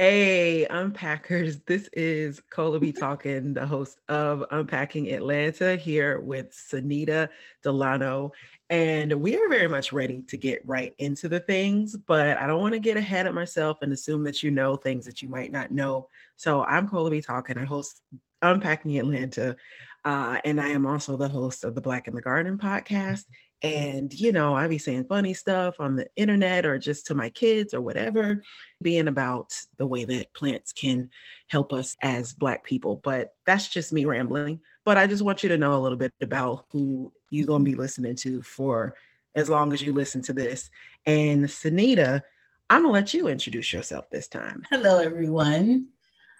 Hey, unpackers. This is Colah Tawkin, the host of Unpacking Atlanta, here with Synitta Delano. And we are very much ready to get right into the things, but I don't want to get ahead of myself and assume that you know things that you might not know. So I'm Colah Tawkin. I host Unpacking Atlanta, uh, and I am also the host of the Black in the Garden podcast. And, you know, I be saying funny stuff on the internet or just to my kids or whatever, being about the way that plants can help us as Black people. But that's just me rambling. But I just want you to know a little bit about who you're going to be listening to for as long as you listen to this. And Synitta, I'm going to let you introduce yourself this time. Hello, everyone.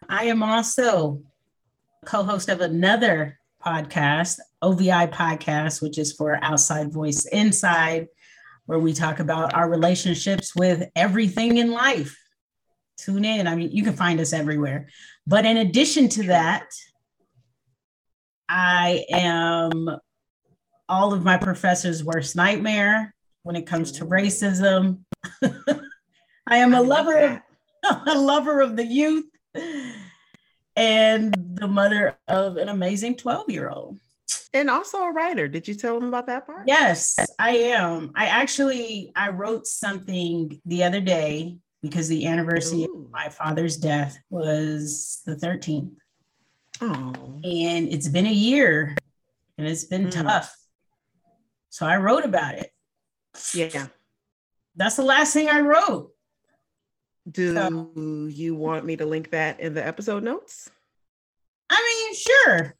I am also co host of another podcast, OVI podcast, which is for Outside Voice Inside, where we talk about our relationships with everything in life. Tune in. I mean, you can find us everywhere. But in addition to that, I am all of my professors' worst nightmare when it comes to racism. I am a lover of a lover of the youth and the mother of an amazing 12 year old. And also a writer. Did you tell them about that part? Yes, I am. I actually I wrote something the other day because the anniversary Ooh. of my father's death was the 13th. Oh. And it's been a year and it's been mm. tough. So I wrote about it. Yeah. That's the last thing I wrote. Do so, you want me to link that in the episode notes? I mean, sure.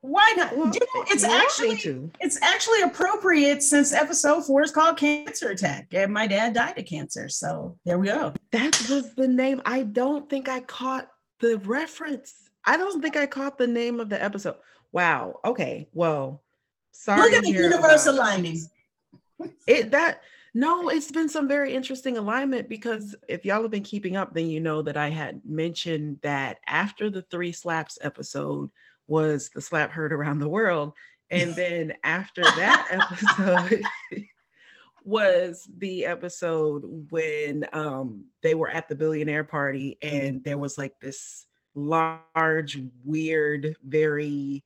Why not? Well, you know, it's actually it's actually appropriate since episode four is called Cancer Attack, and my dad died of cancer. So there we go. That was the name. I don't think I caught the reference. I don't think I caught the name of the episode. Wow. Okay. Well, sorry. Look at the universal aligning. It that no, it's been some very interesting alignment because if y'all have been keeping up, then you know that I had mentioned that after the three slaps episode was the slap heard around the world. And then after that episode was the episode when um, they were at the billionaire party and there was like this large, weird, very,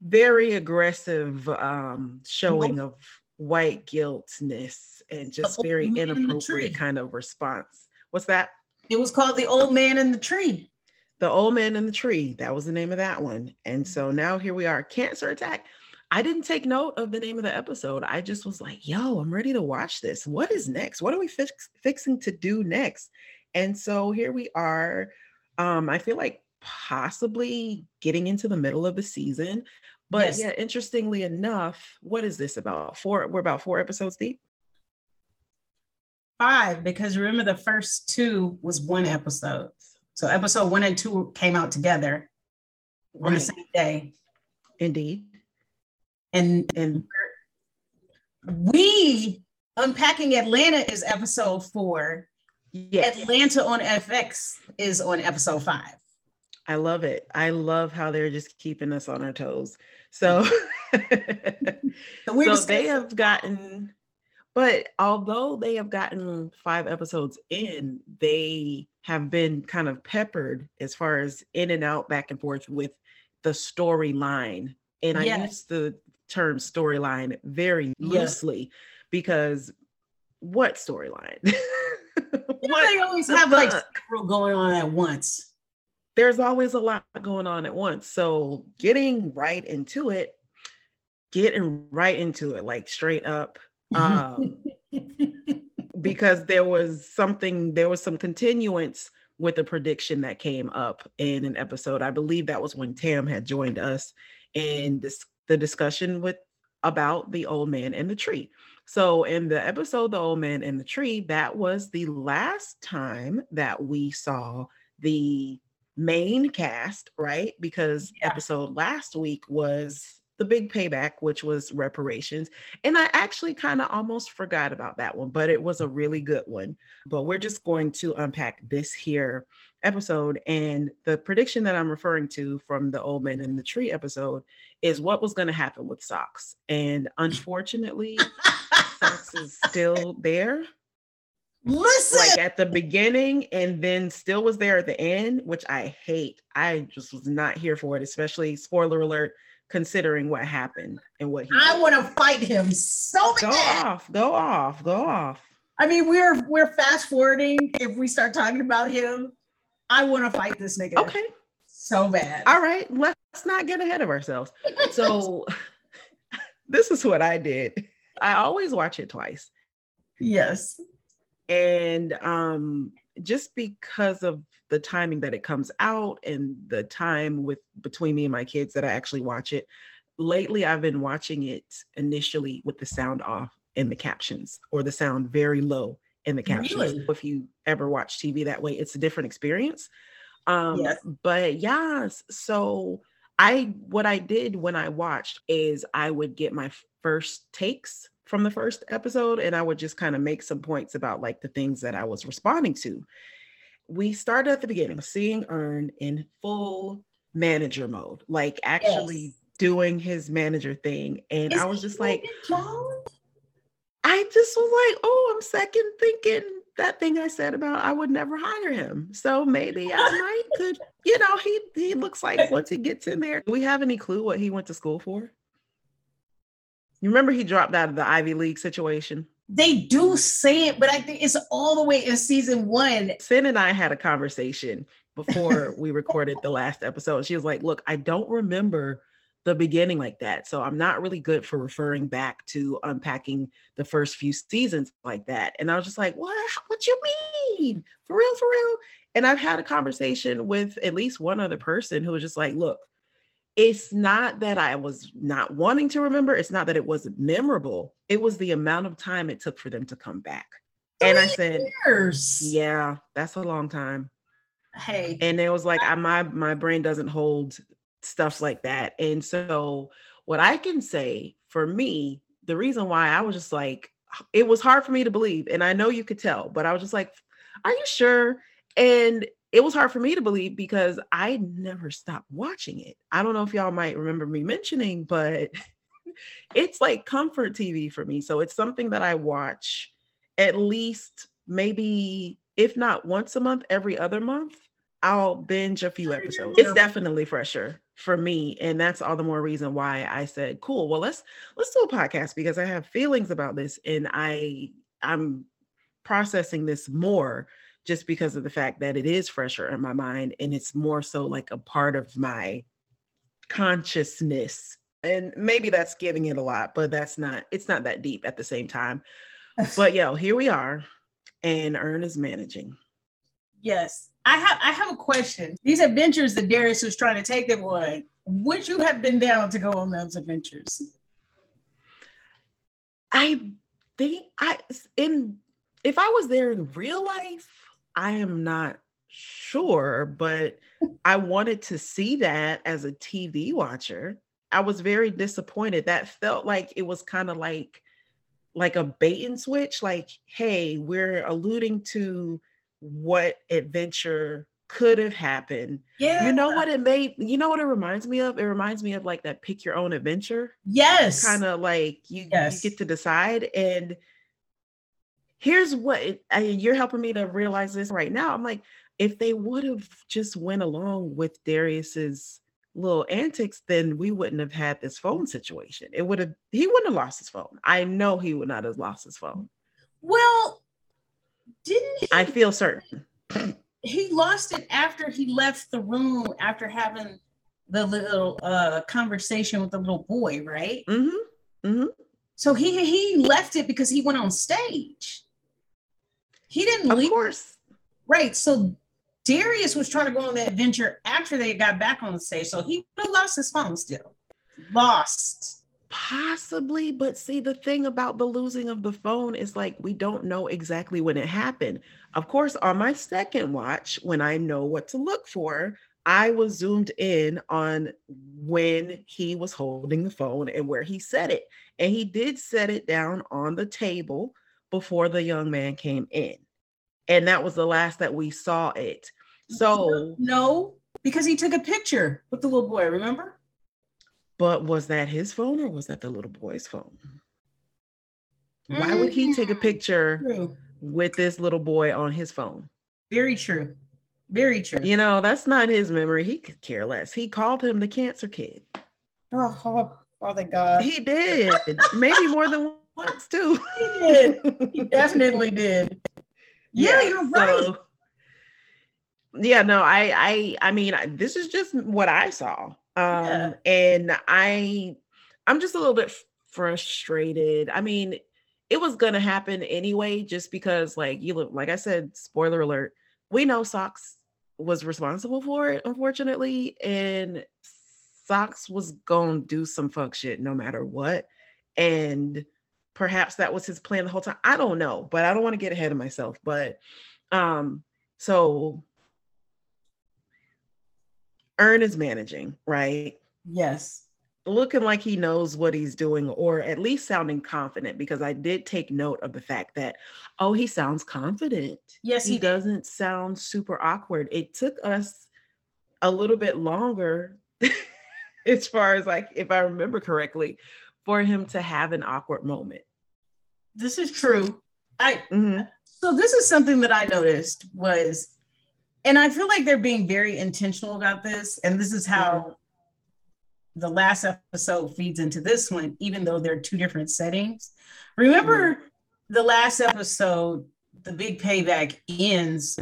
very aggressive um, showing of white guiltness and just very inappropriate kind of response. What's that? It was called The Old Man in the Tree. The Old Man in the Tree. That was the name of that one. And so now here we are. Cancer Attack. I didn't take note of the name of the episode. I just was like, yo, I'm ready to watch this. What is next? What are we fix- fixing to do next? And so here we are. Um, I feel like possibly getting into the middle of the season. But yes. yeah, interestingly enough, what is this about? Four, we're about four episodes deep. Five, because remember the first two was one episode. So episode one and two came out together right. on the same day. Indeed. And and we unpacking Atlanta is episode four. Yes. Atlanta on FX is on episode five. I love it. I love how they're just keeping us on our toes. So, mm-hmm. so, so they have gotten, but although they have gotten five episodes in, they have been kind of peppered as far as in and out, back and forth with the storyline. And I use the term storyline very loosely because what storyline? what they always have like going on at once there's always a lot going on at once. So getting right into it, getting right into it, like straight up. Um, because there was something, there was some continuance with a prediction that came up in an episode. I believe that was when Tam had joined us in this the discussion with about the old man and the tree. So in the episode The Old Man and the Tree, that was the last time that we saw the main cast, right? Because yeah. episode last week was the big payback, which was reparations. And I actually kind of almost forgot about that one, but it was a really good one. But we're just going to unpack this here episode. And the prediction that I'm referring to from the Old Man in the Tree episode is what was going to happen with Socks. And unfortunately, Socks is still there. Listen, like at the beginning and then still was there at the end, which I hate. I just was not here for it, especially spoiler alert, considering what happened and what he I want to fight him so bad. go off, go off, go off. I mean, we're we're fast forwarding. If we start talking about him, I want to fight this nigga. Okay. so bad. All right, let's not get ahead of ourselves. So this is what I did. I always watch it twice. yes, And um just because of the timing that it comes out and the time with between me and my kids that I actually watch it, lately I've been watching it initially with the sound off and the captions or the sound very low in the captions. Really? If you ever watch TV that way, it's a different experience. Um, Yes. but yes, so I what I did when I watched is I would get my first takes from the first episode and I would just kind of make some points about like the things that I was responding to. We started at the beginning, seeing Earn in full manager mode, like actually Yes. doing his manager thing. And Is I was just like, I just was like, oh, I'm second thinking that thing I said about I would never hire him. So maybe I might could, you know, he he looks like once he gets in there. Do we have any clue what he went to school for? You remember he dropped out of the Ivy League situation? they do say it, but I think it's all the way in season one. Sin and I had a conversation before we recorded the last episode. She was like, Look, I don't remember the beginning like that. So I'm not really good for referring back to unpacking the first few seasons like that. And I was just like, What? What you mean? For real, for real? And I've had a conversation with at least one other person who was just like, Look, it's not that I was not wanting to remember. It's not that it wasn't memorable. It was the amount of time it took for them to come back. And I said, Years. yeah, that's a long time. Hey, And it was like I, my my brain doesn't hold stuff like that. And so what I can say for me, the reason why I was just like it was hard for me to believe and I know you could tell, but I was just like are you sure? And it was hard for me to believe because I never stopped watching it. I don't know if y'all might remember me mentioning, but it's like comfort TV for me. So it's something that I watch at least maybe if not once a month, every other month. I'll binge a few episodes. It's definitely fresher for me, and that's all the more reason why I said, "Cool, well let's let's do a podcast because I have feelings about this, and I I'm processing this more just because of the fact that it is fresher in my mind, and it's more so like a part of my consciousness." And maybe that's giving it a lot, but that's not. It's not that deep at the same time. But yo, here we are, and Earn is managing. yes. I have I have a question. These adventures that Darius was trying to take them on, would you have been down to go on those adventures? I think I in if I was there in real life, I am not sure, but I wanted to see that as a TV watcher. I was very disappointed. That felt like it was kind of like like a bait and switch like hey, we're alluding to what adventure could have happened. Yeah. You know what it made you know what it reminds me of? It reminds me of like that pick your own adventure Yes. kind of like you, Yes. you get to decide and here's what it- I, you're helping me to realize this right now i'm like if they would have just went along with darius's little antics then we wouldn't have had this phone situation it would have he wouldn't have lost his phone i know he would not have lost his phone Well, didn't he? i feel certain he lost it after he left the room after having the little uh conversation with the little boy, right? Mm-hmm. Mm-hmm. So he he left it because he went on stage. He didn't of leave. course Right. So Darius was trying to go on the adventure after they got back on the stage. So he would have lost his phone still. Lost. Possibly, but see, the thing about the losing of the phone is like we don't know exactly when it happened. Of course, on my second watch, when I know what to look for, I was zoomed in on when he was holding the phone and where he set it. And he did set it down on the table before the young man came in. And that was the last that we saw it. So, No, because he took a picture with the little boy, remember? but was that his phone or was that the little boy's phone? Why would he take a Mm. picture? True. with this little boy on his phone. Very true. Very true. You know, that's not his memory. He could care less. He called him the cancer kid. Oh, oh, thank God. He did. Maybe more than too. He did. He definitely did. Yeah, yeah you're right. So, yeah, no, I I I mean, this is just what I saw. Um yeah. and I I'm just a little bit frustrated. I mean, it was going to happen anyway just because like you look like I said, spoiler alert, we know Socks was responsible for it, unfortunately. And Socks was gonna do some fuck shit no matter what. And perhaps that was his plan the whole time. I don't know, but I don't want to get ahead of myself. But um, so Earn is managing, right? Yes looking like he knows what he's doing or at least sounding confident because I did take note of the fact that oh he sounds confident. Yes, he, he doesn't sound super awkward. It took us a little bit longer as far as like if I remember correctly for him to have an awkward moment. This is true. I mm-hmm. so this is something that I noticed was and I feel like they're being very intentional about this and this is how mm-hmm the last episode feeds into this one, even though they're two different settings. Remember mm-hmm. the last episode, the big payback ends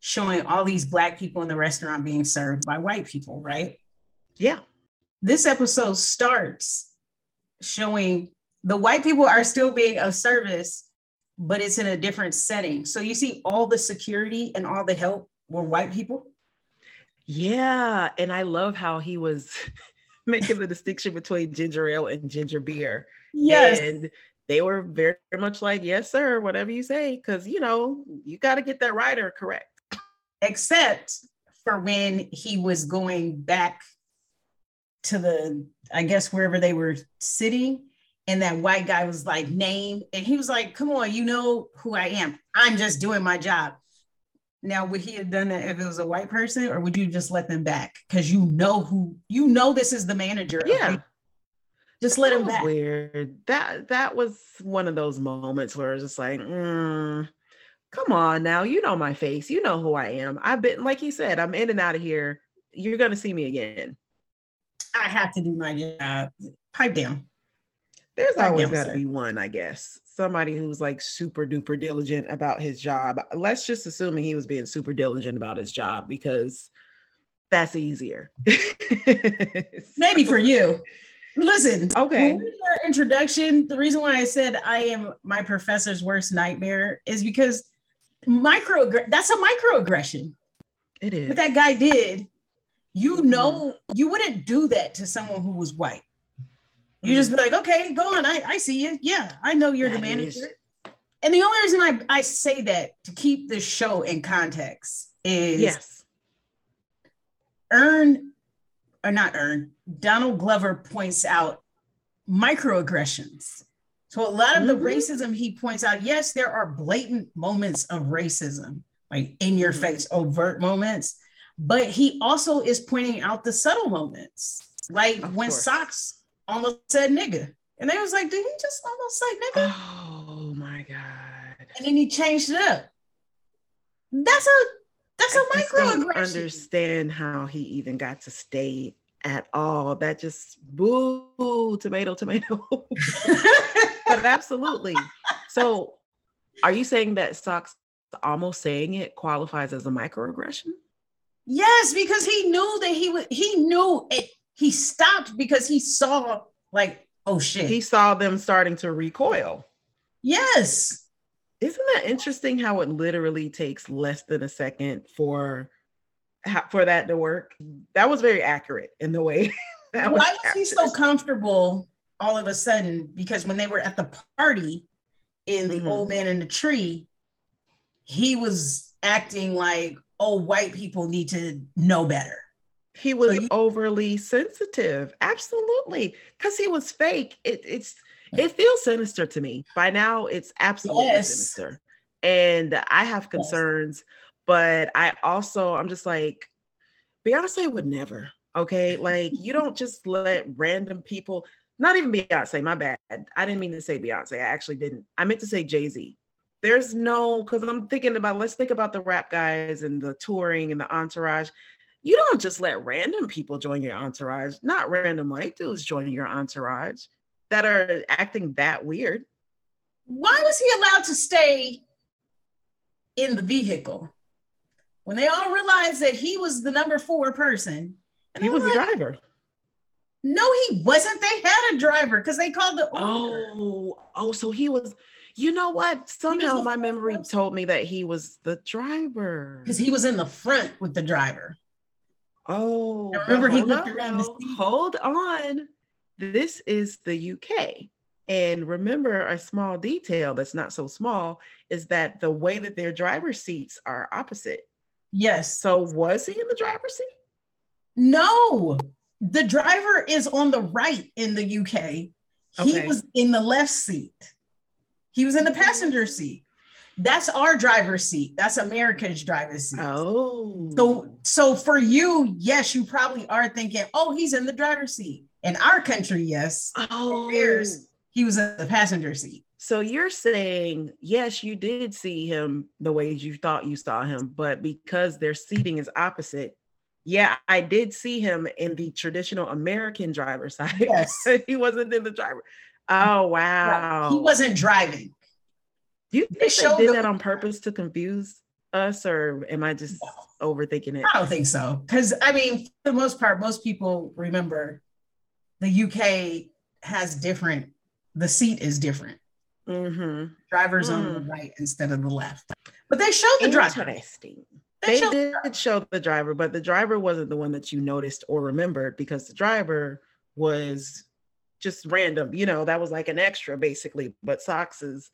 showing all these black people in the restaurant being served by white people, right? Yeah. This episode starts showing the white people are still being of service, but it's in a different setting. So you see all the security and all the help were white people. Yeah. And I love how he was making the distinction between ginger ale and ginger beer. Yes. And they were very much like, yes, sir, whatever you say, because you know, you got to get that writer correct. Except for when he was going back to the, I guess wherever they were sitting, and that white guy was like, name, and he was like, come on, you know who I am. I'm just doing my job. Now, would he have done that if it was a white person, or would you just let them back because you know who you know this is the manager? Yeah, just let him back. Weird. That that was one of those moments where it's just like, mm, come on now, you know my face, you know who I am. I've been like you said, I'm in and out of here. You're gonna see me again. I have to do my job. Pipe down. There's always got to be one, I guess. Somebody who's like super duper diligent about his job. Let's just assume he was being super diligent about his job because that's easier. Maybe for you. Listen, okay. Introduction. The reason why I said I am my professor's worst nightmare is because micro that's a microaggression. It is. What that guy did, you know, mm-hmm. you wouldn't do that to someone who was white. You just be like, okay, go on. I, I see you. Yeah, I know you're that the manager. Is. And the only reason I, I say that to keep the show in context is yes. Earn or not earn, Donald Glover points out microaggressions. So a lot of the mm-hmm. racism he points out, yes, there are blatant moments of racism, like in your mm-hmm. face, overt moments, but he also is pointing out the subtle moments. Like of when course. Socks almost said nigga. And they was like, did he just almost say nigga? Oh my God. And then he changed it up. That's a that's a microaggression. Understand how he even got to stay at all. That just boo tomato tomato. but absolutely. So are you saying that socks almost saying it qualifies as a microaggression? Yes, because he knew that he would he knew it he stopped because he saw like, oh shit. He saw them starting to recoil. Yes. Isn't that interesting how it literally takes less than a second for for that to work? That was very accurate in the way. Why was, was he so comfortable all of a sudden? Because when they were at the party in the mm-hmm. old man in the tree, he was acting like, oh, white people need to know better. He was so you- overly sensitive. Absolutely. Because he was fake. It, it's it feels sinister to me. By now, it's absolutely yes. sinister. And I have concerns, yes. but I also I'm just like, Beyonce would never. Okay. Like you don't just let random people, not even Beyonce, my bad. I didn't mean to say Beyonce. I actually didn't. I meant to say Jay-Z. there's no because I'm thinking about let's think about the rap guys and the touring and the entourage. You don't just let random people join your entourage, not random white dudes joining your entourage that are acting that weird. Why was he allowed to stay in the vehicle when they all realized that he was the number four person? he I'm was like, the driver. No, he wasn't. They had a driver because they called the. Oh, oh, so he was. You know what? Somehow my memory told me that he was the driver. Because he was in the front with the driver. Oh, remember he looked on, around. Hold on. This is the UK. And remember, a small detail that's not so small is that the way that their driver seats are opposite. Yes. So was he in the driver's seat? No, the driver is on the right in the UK. He was in the left seat. He was in the passenger seat. That's our driver's seat. That's America's driver's seat. Oh. So so for you, yes, you probably are thinking, oh, he's in the driver's seat. In our country, yes. Oh. Theirs, he was in the passenger seat. So you're saying, yes, you did see him the way you thought you saw him, but because their seating is opposite, yeah, I did see him in the traditional American driver side. Yes. he wasn't in the driver. Oh wow. He wasn't driving. Do you think they, did that on purpose to confuse us, or am I just no. overthinking it? I don't think so. Because I mean, for the most part, most people remember the UK has different, the seat is different. Mm-hmm. Drivers mm. on the mm. right instead of the left. But they showed the driver. Interesting. They, they did the show the driver, but the driver wasn't the one that you noticed or remembered because the driver was just random. You know, that was like an extra basically. But Socks is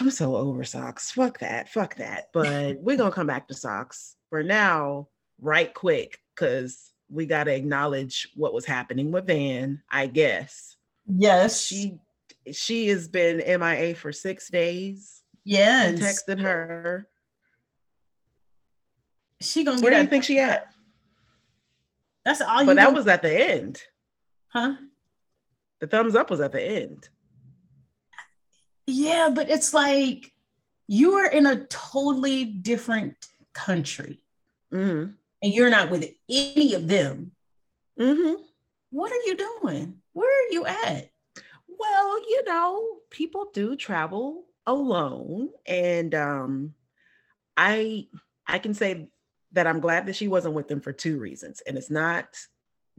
I'm so over Socks. Fuck that. Fuck that. But we're gonna come back to Socks for now, right quick, because we gotta acknowledge what was happening with Van, I guess. Yes. She she has been MIA for six days. Yeah. Texted her she gonna Where do you think she at? That's all. But that was at the end, huh? The thumbs up was at the end. Yeah, but it's like you are in a totally different country, mm-hmm. and you're not with any of them. Mm-hmm. What are you doing? Where are you at? Well, you know, people do travel alone, and um, I I can say that I'm glad that she wasn't with them for two reasons. And it's not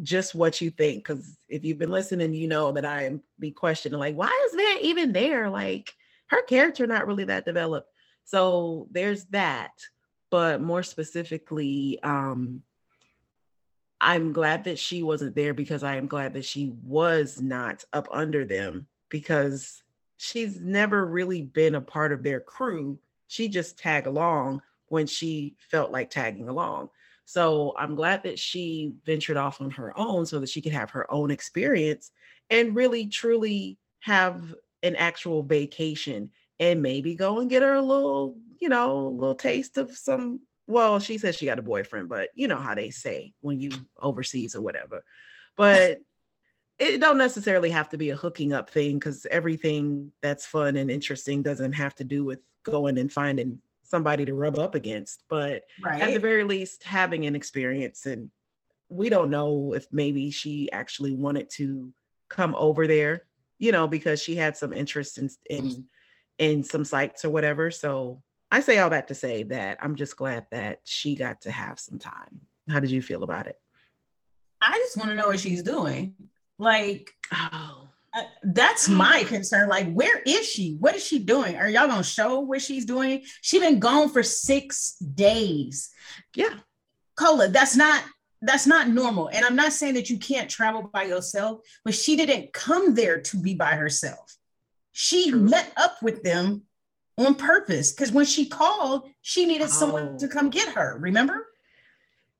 just what you think, because if you've been listening, you know that I am be questioning, like, why is that even there? Like her character not really that developed. So there's that. But more specifically, um, I'm glad that she wasn't there because I am glad that she was not up under them because she's never really been a part of their crew. She just tag along when she felt like tagging along. So I'm glad that she ventured off on her own so that she could have her own experience and really truly have an actual vacation and maybe go and get her a little, you know, a little taste of some. Well, she says she got a boyfriend, but you know how they say when you overseas or whatever. But it don't necessarily have to be a hooking up thing because everything that's fun and interesting doesn't have to do with going and finding somebody to rub up against, but right. at the very least, having an experience. And we don't know if maybe she actually wanted to come over there, you know, because she had some interest in in in some sites or whatever. So I say all that to say that I'm just glad that she got to have some time. How did you feel about it? I just want to know what she's doing. Like, oh, uh, that's my concern. Like, where is she? What is she doing? Are y'all gonna show what she's doing? She been gone for six days. Yeah, Colah. That's not that's not normal. And I'm not saying that you can't travel by yourself, but she didn't come there to be by herself. She True. met up with them on purpose because when she called, she needed oh. someone to come get her. Remember?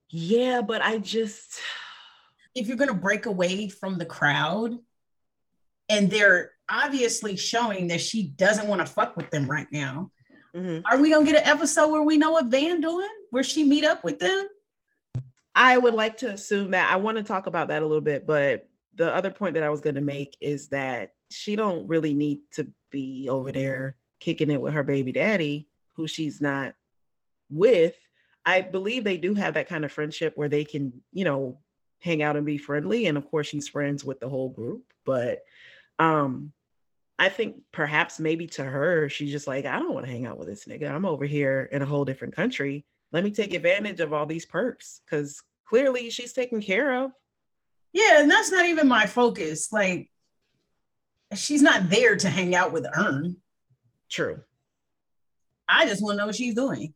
Yeah, but I just if you're gonna break away from the crowd and they're obviously showing that she doesn't want to fuck with them right now. Mm-hmm. Are we gonna get an episode where we know what Van doing, where she meet up with them? I would like to assume that. I want to talk about that a little bit, but the other point that I was going to make is that she don't really need to be over there kicking it with her baby daddy, who she's not with. I believe they do have that kind of friendship where they can, you know, hang out and be friendly. And of course, she's friends with the whole group. But um, I think perhaps maybe to her, she's just like, I don't want to hang out with this nigga. I'm over here in a whole different country. Let me take advantage of all these perks because clearly she's taken care of. Yeah, and that's not even my focus. Like, she's not there to hang out with Earn. True. I just want to know what she's doing.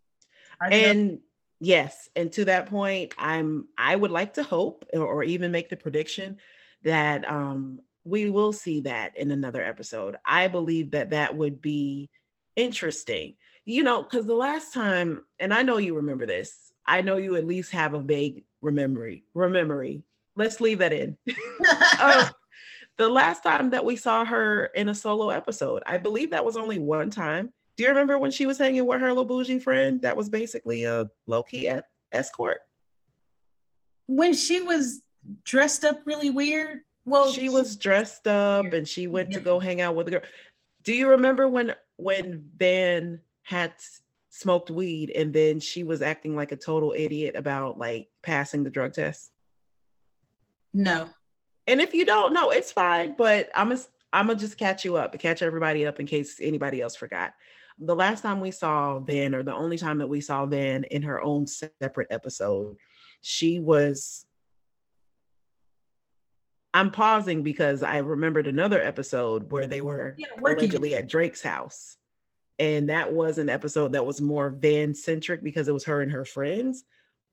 And yes, and to that point, I'm I would like to hope or, or even make the prediction that um we will see that in another episode. I believe that that would be interesting. You know, because the last time, and I know you remember this, I know you at least have a vague memory. Rememory. Let's leave that in. uh, the last time that we saw her in a solo episode, I believe that was only one time. Do you remember when she was hanging with her little bougie friend? That was basically a low key escort. When she was dressed up really weird. Well, she was dressed up and she went to go hang out with a girl. Do you remember when when Van had smoked weed and then she was acting like a total idiot about like passing the drug test? No. And if you don't know, it's fine. But I'm gonna I'm gonna just catch you up, catch everybody up in case anybody else forgot. The last time we saw Van, or the only time that we saw Van in her own separate episode, she was. I'm pausing because I remembered another episode where they were yeah, allegedly at Drake's house. And that was an episode that was more Van centric because it was her and her friends.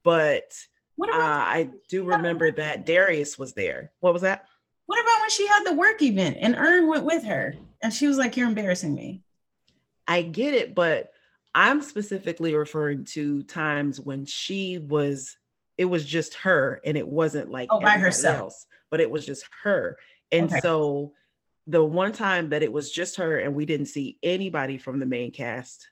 But uh, I do remember that Darius was there. What was that? What about when she had the work event and Earn went with her and she was like, You're embarrassing me? I get it, but I'm specifically referring to times when she was, it was just her and it wasn't like oh, by herself, else, but it was just her. And okay. so the one time that it was just her and we didn't see anybody from the main cast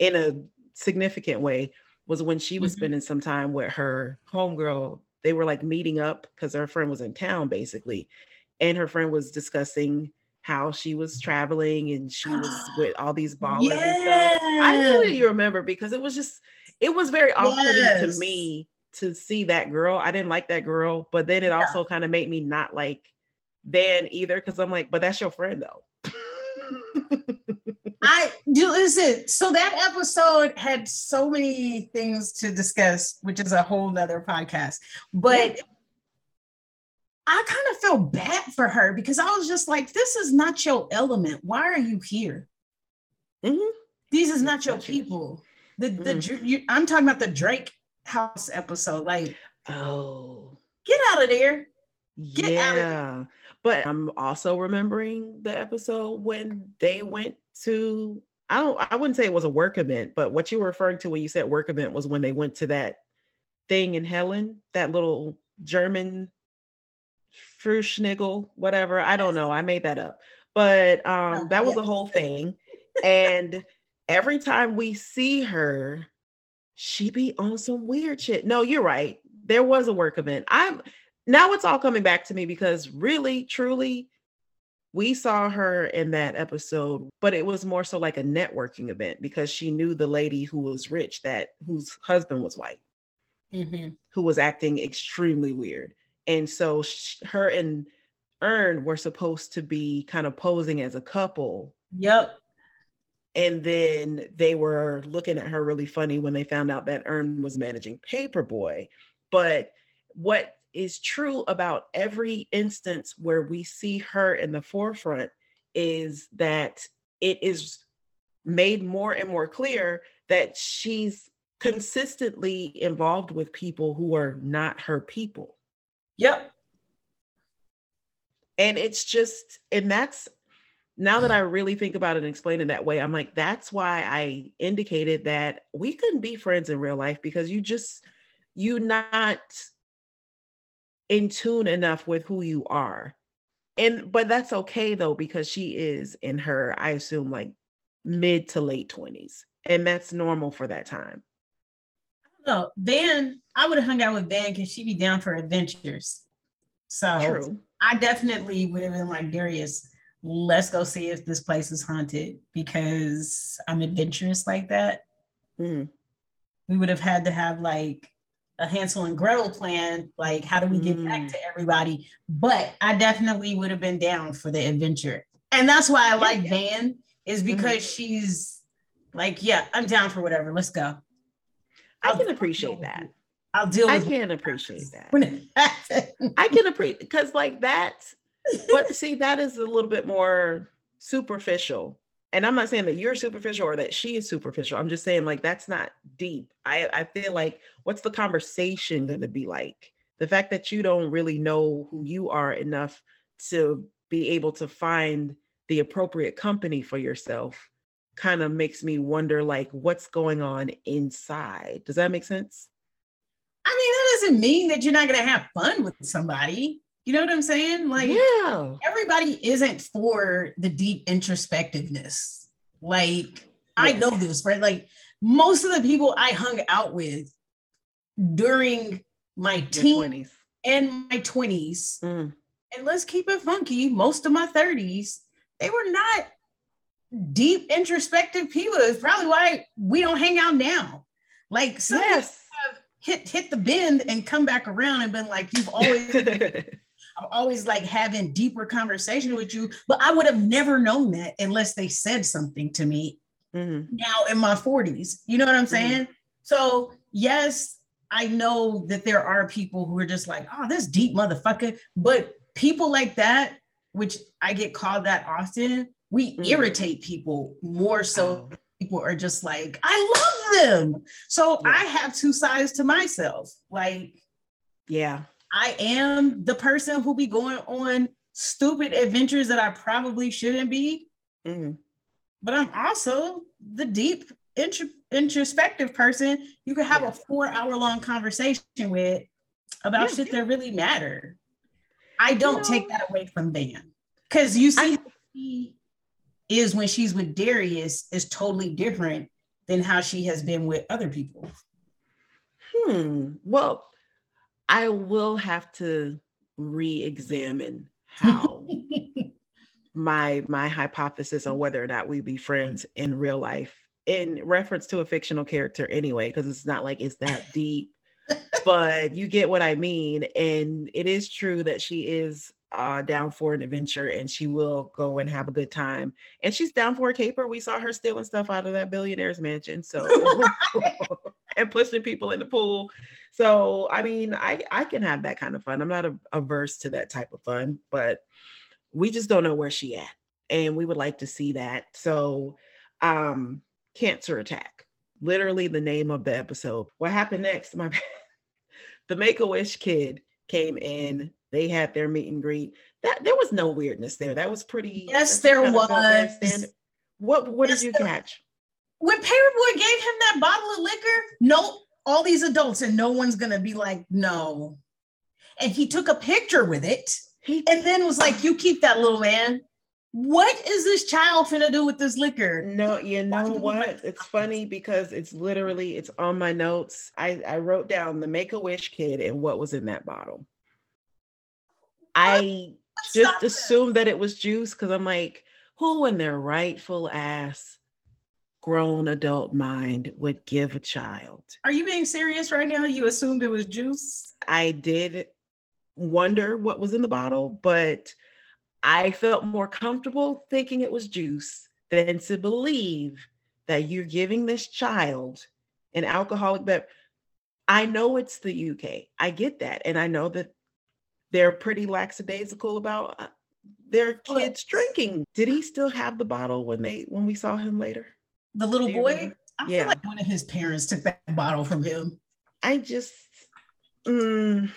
in a significant way was when she was mm-hmm. spending some time with her homegirl. They were like meeting up because her friend was in town basically. And her friend was discussing how she was traveling and she was with all these ballers yes. and stuff. I you remember because it was just, it was very off-putting yes. to me to see that girl. I didn't like that girl, but then it yeah. also kind of made me not like Van either because I'm like, but that's your friend though. I do listen. So that episode had so many things to discuss, which is a whole nother podcast. But yeah. I kind of felt bad for her because I was just like, this is not your element. Why are you here? Mm-hmm. These is not your people. The the mm-hmm. you, I'm talking about the Drake house episode. Like, oh, get out of there. Get yeah. out of there. But I'm also remembering the episode when they went to I don't I wouldn't say it was a work event, but what you were referring to when you said work event was when they went to that thing in Helen, that little German Fruschnigel, whatever. I don't know. I made that up. But um oh, that was the whole thing. and every time we see her, she be on some weird shit. No, you're right. There was a work event. I'm now it's all coming back to me because really, truly, we saw her in that episode, but it was more so like a networking event because she knew the lady who was rich, that whose husband was white, mm-hmm. who was acting extremely weird. And so she, her and Earn were supposed to be kind of posing as a couple. Yep. And then they were looking at her really funny when they found out that Earn was managing Paperboy. But what is true about every instance where we see her in the forefront is that it is made more and more clear that she's consistently involved with people who are not her people. Yep. And it's just, and that's now that mm. I really think about it and explain it that way, I'm like, that's why I indicated that we couldn't be friends in real life because you just, you're not in tune enough with who you are. And but that's okay though, because she is in her, I assume, like mid to late 20s. And that's normal for that time. No, Van, I would have hung out with Van because she'd be down for adventures. So True. I definitely would have been like Darius, let's go see if this place is haunted because I'm adventurous like that. Mhm. We would have had to have like a Hansel and Gretel plan. Like, how do we get back Mm. to everybody? But I definitely would have been down for the adventure. And that's why I like Van, is because she's like, yeah, I'm down for whatever. Let's go. I I'll- can appreciate that. I'll deal I can appreciate that. when it happens. I can appreciate because like that, but see, that is a little bit more superficial. And I'm not saying that you're superficial or that she is superficial. I'm just saying like that's not deep. I I feel like what's the conversation going to be like? The fact that you don't really know who you are enough to be able to find the appropriate company for yourself kind of makes me wonder like what's going on inside. Does that make sense? I mean, that doesn't mean that you're not gonna have fun with somebody. You know what I'm saying? Like yeah. everybody isn't for the deep introspectiveness. Like I know this, right? Like most of the people I hung out with during my Your teen 20s. and my 20s, Mm. and let's keep it funky, most of my 30s, they were not deep introspective people. It's probably why we don't hang out now. Like some Yes. have hit hit the bend and come back around and been like, you've always I'm always like having deeper conversation with you, but I would have never known that unless they said something to me Mhm. now in my 40s. You know what I'm saying? So, yes, I know that there are people who are just like, oh, this deep motherfucker. But people like that, which I get called that often, we Mhm. irritate people more so Oh. people are just like, I love them. So Yeah. I have two sides to myself. Like, Yeah. I am the person who be going on stupid adventures that I probably shouldn't be, Mhm. but I'm also the deep intro- introspective person you could have Yeah. a four hour long conversation with about Yeah. shit that really matter. I don't take know- that away from Van because you see I- how she is when she's with Darius is totally different than how she has been with other people. Hmm. Well, I will have to re-examine how my my hypothesis on whether or not we be friends in real life in reference to a fictional character anyway, because it's not like it's that deep. but you get what I mean. And it is true that she is uh down for an adventure and she will go and have a good time. And she's down for a caper. We saw her stealing stuff out of that billionaire's mansion. So and pushing people in the pool. So I mean, I I can have that kind of fun. I'm not a, averse to that type of fun, but we just don't know where she at, and we would like to see that. So, um, cancer attack, literally the name of the episode. What happened next? My the Make a Wish kid came in. They had their meet and greet. That there was no weirdness there. That was pretty. Yes, there kind of felt very was. What What Yes, did you there- catch? When Paperboy gave him that bottle of liquor, no, all these adults and no one's gonna be like, no. And he took a picture with it and then was like, you keep that little man. What is this child finna do with this liquor? No, you know what? It's funny because it's literally it's on my notes. I I wrote down the Make a Wish kid and what was in that bottle. I just assumed that it was juice because I'm like, who in their rightful ass grown adult mind would give a child? Are you being serious right now? You assumed it was juice? I did wonder what was in the bottle, but I felt more comfortable thinking it was juice than to believe that you're giving this child an alcoholic beverage. I know it's the UK. I get that. And I know that they're pretty lackadaisical about uh, their kids drinking. Did he still have the bottle when they when we saw him later? The little boy? I Yeah. feel like one of his parents took that bottle from him. I just, mm,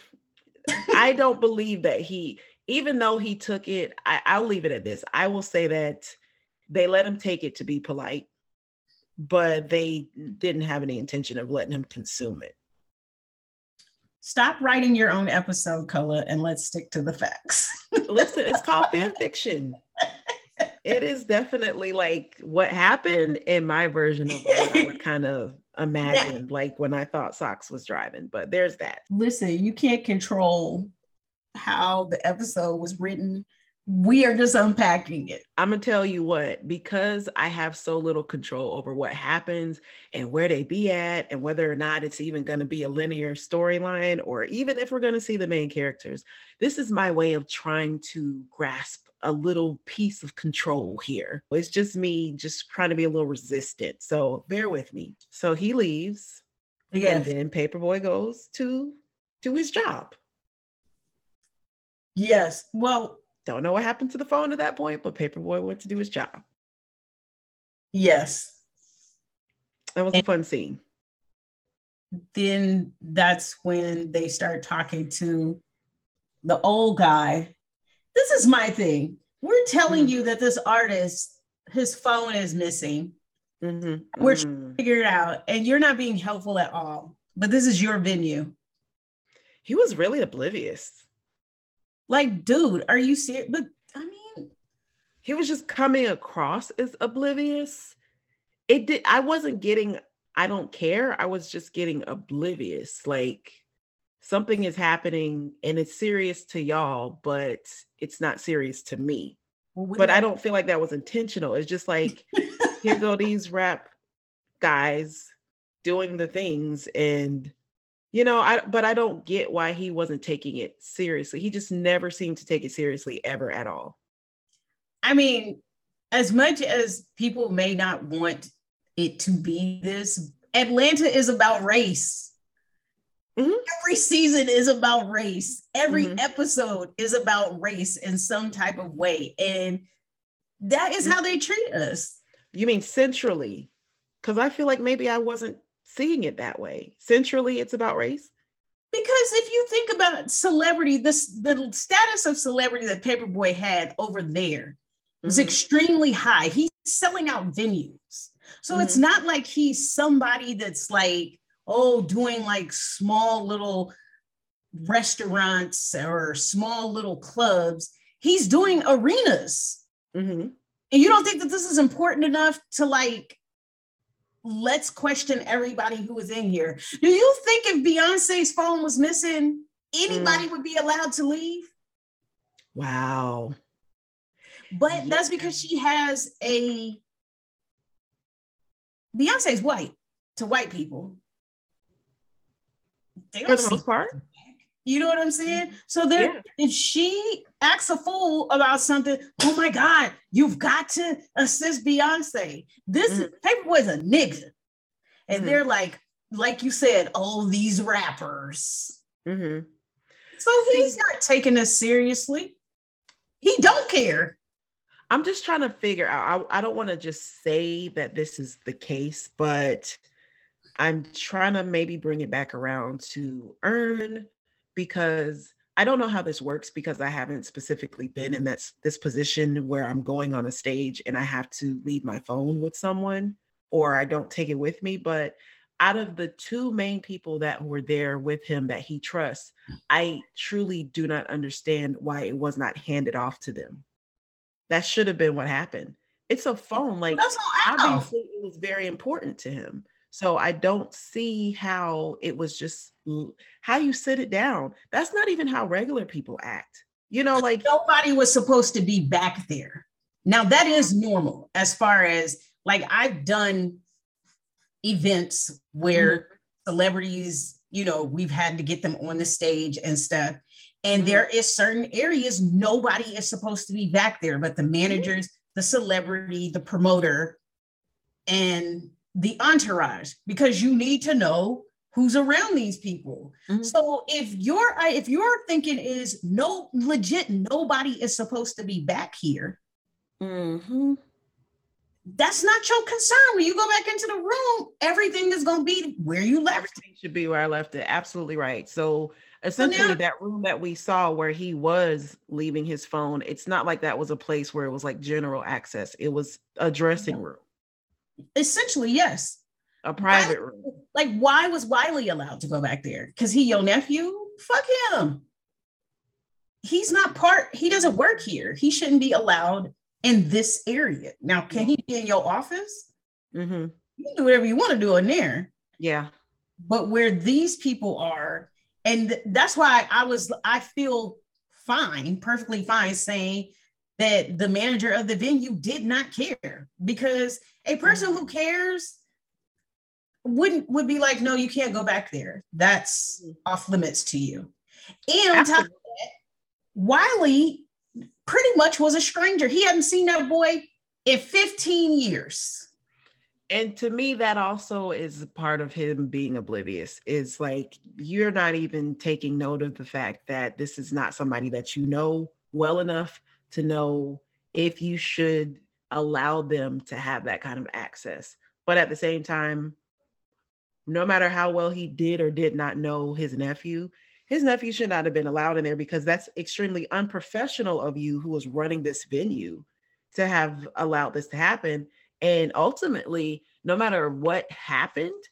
I don't believe that he, even though he took it, I, I'll leave it at this. I will say that they let him take it to be polite, but they didn't have any intention of letting him consume it. Stop writing your own episode, Colah, and let's stick to the facts. Listen, it's called fan fiction. It is definitely like what happened in my version of what I would kind of imagine, like when I thought Socks was driving. But there's that. Listen, you can't control how the episode was written, we are just unpacking it. I'm gonna tell you what, because I have so little control over what happens and where they be at, and whether or not it's even gonna be a linear storyline, or even if we're gonna see the main characters. This is my way of trying to grasp a little piece of control here. It's just me just trying to be a little resistant. So bear with me. So he leaves. Yeah. And then Paper Boi goes to to his job. Yes. Well, don't know what happened to the phone at that point, but Paper Boi went to do his job. Yes. That was and a fun scene. Then that's when they start talking to the old guy. This is my thing. We're telling mm-hmm. you that this artist, his phone is missing. Mm-hmm. We're mm-hmm. trying to figure it out, and you're not being helpful at all. But this is your venue. He was really oblivious. Like, dude, are you serious? But I mean, he was just coming across as oblivious. It did. I wasn't getting. I don't care. I was just getting oblivious. Like something is happening and it's serious to y'all, but it's not serious to me. Well, but I don't feel like that was intentional. It's just like here go these rap guys doing the things and you know, I but I don't get why he wasn't taking it seriously. He just never seemed to take it seriously ever at all. I mean, as much as people may not want it to be this, Atlanta is about race. Mm-hmm. Every season is about race. Every mm-hmm. episode is about race in some type of way. And that is how they treat us. You mean centrally? Because I feel like maybe I wasn't seeing it that way. Centrally, it's about race. Because if you think about celebrity, this the status of celebrity that Paper Boi had over there was mm-hmm. extremely high. He's selling out venues. So mm-hmm. it's not like he's somebody that's like, oh, doing like small little restaurants or small little clubs. He's doing arenas. Mm-hmm. And you don't think that this is important enough to like let's question everybody who was in here. Do you think if Beyonce's phone was missing, anybody mm. would be allowed to leave? Wow. But yeah. that's because she has a Beyonce's white to white people. They For the most part. You know what I'm saying? So there, yeah. if she acts a fool about something, oh my God, you've got to assist Beyonce. This mm-hmm. Paper Boi's a nigga. And mm-hmm. they're like, like you said, all these rappers. Mm-hmm. So he's not taking us seriously. He don't care. I'm just trying to figure out. I, I don't want to just say that this is the case, but I'm trying to maybe bring it back around to earn because I don't know how this works because I haven't specifically been in that this position where I'm going on a stage and I have to leave my phone with someone or I don't take it with me. But out of the two main people that were there with him that he trusts, I truly do not understand why it was not handed off to them. That should have been what happened. It's a phone. Like obviously it was very important to him. So I don't see how it was just how you sit it down. That's not even how regular people act. You know, like nobody was supposed to be back there. Now that is normal as far as like I've done events where mm-hmm. celebrities, you know, we've had to get them on the stage and stuff. And mm-hmm. there is certain areas nobody is supposed to be back there, but the mm-hmm. managers, mm-hmm. the celebrity, the promoter, and the entourage because you need to know who's around these people. Mm-hmm. So if your if your thinking is no legit nobody is supposed to be back here. Mm-hmm. That's not your concern. When you go back into the room, everything is going to be where you left. Everything should be where I left it. Absolutely right. So essentially, so now, that room that we saw where he was leaving his phone, it's not like that was a place where it was like general access. It was a dressing room. Essentially, yes. A private why, room. Like, why was Wiley allowed to go back there? Because he your nephew? Fuck him. He's not part, he doesn't work here. He shouldn't be allowed in this area. Now, can he be in your office? Mm-hmm. You can do whatever you want to do in there. Yeah. But where these people are, and that's why I was, I feel fine, perfectly fine saying that the manager of the venue did not care because a person who cares wouldn't would be like, no, you can't go back there. That's off limits to you. And on top of that, Wiley pretty much was a stranger. He hadn't seen that boy in 15 years. And to me, that also is part of him being oblivious. Is like you're not even taking note of the fact that this is not somebody that you know well enough to know if you should allow them to have that kind of access. But at the same time, no matter how well he did or did not know his nephew, his nephew should not have been allowed in there because that's extremely unprofessional of you who was running this venue to have allowed this to happen. And ultimately, no matter what happened,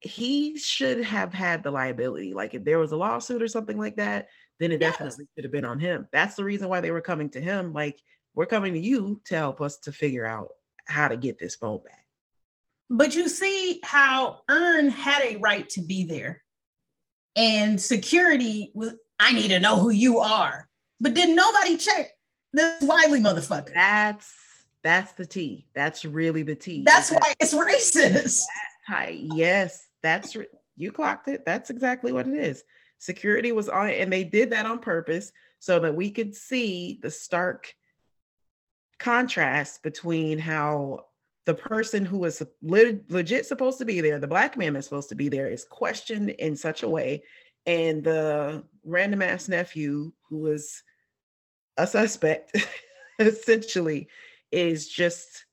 he should have had the liability. Like if there was a lawsuit or something like that, then it definitely should have been on him. That's the reason why they were coming to him. Like, we're coming to you to help us to figure out how to get this phone back. But you see how Earn had a right to be there. And security was, I need to know who you are. But didn't nobody check this Wiley motherfucker? That's that's the T. That's really the T. That's why it's racist. That's yes, that's you clocked it. That's exactly what it is. Security was on, and they did that on purpose so that we could see the stark contrast between how the person who is legit supposed to be there, the black man is supposed to be there, is questioned in such a way, and the random ass nephew who is a suspect essentially is just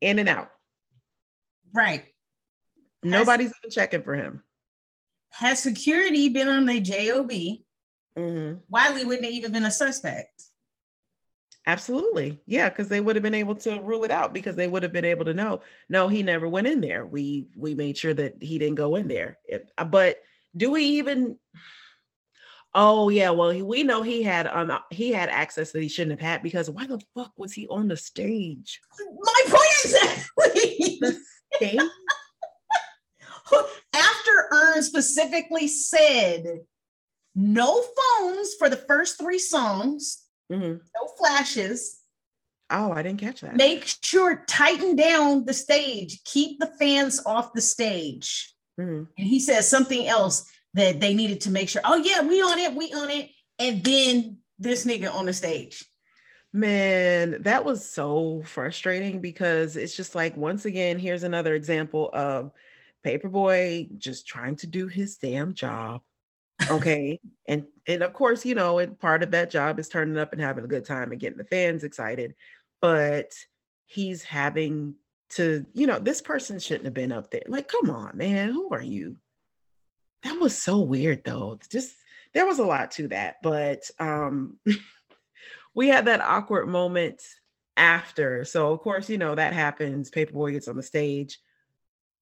in and out. Right. Nobody's has, even checking for him. Has security been on the JOB? Mm-hmm. Wiley wouldn't have even been a suspect. Absolutely. Yeah, because they would have been able to rule it out because they would have been able to know, no, he never went in there. We we made sure that he didn't go in there. It, uh, but do we even Oh yeah, well he, we know he had um uh, he had access that he shouldn't have had because why the fuck was he on the stage? My point exactly. The stage. After Earn specifically said no phones for the first three songs, mm-hmm. no flashes. Oh, I didn't catch that. Make sure tighten down the stage, keep the fans off the stage. Mm-hmm. And he says something else that they needed to make sure. Oh yeah, we on it, we on it, and then this nigga on the stage. Man, that was so frustrating because it's just like once again, here's another example of Paper Boi just trying to do his damn job okay. And and of course you know and part of that job is turning up and having a good time and getting the fans excited but he's having to you know this person shouldn't have been up there. Like come on man who are you? That was so weird though. Just there was a lot to that but um we had that awkward moment after. So of course you know that happens. Paper Boi gets on the stage.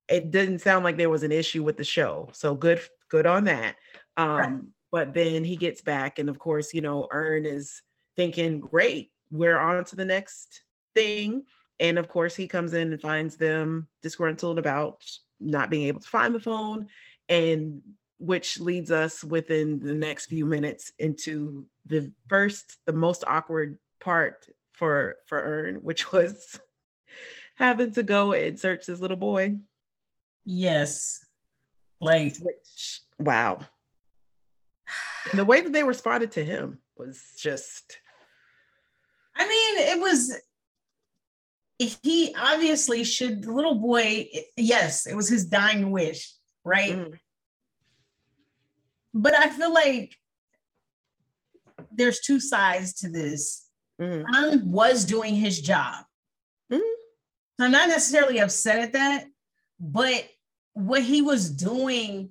It didn't sound like there was an issue with the show. So good good on that um, right. But then he gets back, and of course, you know, Earn is thinking, great, we're on to the next thing. And of course, he comes in and finds them disgruntled about not being able to find the phone, and which leads us within the next few minutes into the first, the most awkward part for for Earn, which was having to go and search this little boy. Yes. Like which, wow. And the way that they responded to him was just. I mean, it was. He obviously should, the little boy, yes, it was his dying wish, right? Mm. But I feel like there's two sides to this. Mm. Ron was doing his job. Mm. I'm not necessarily upset at that, but what he was doing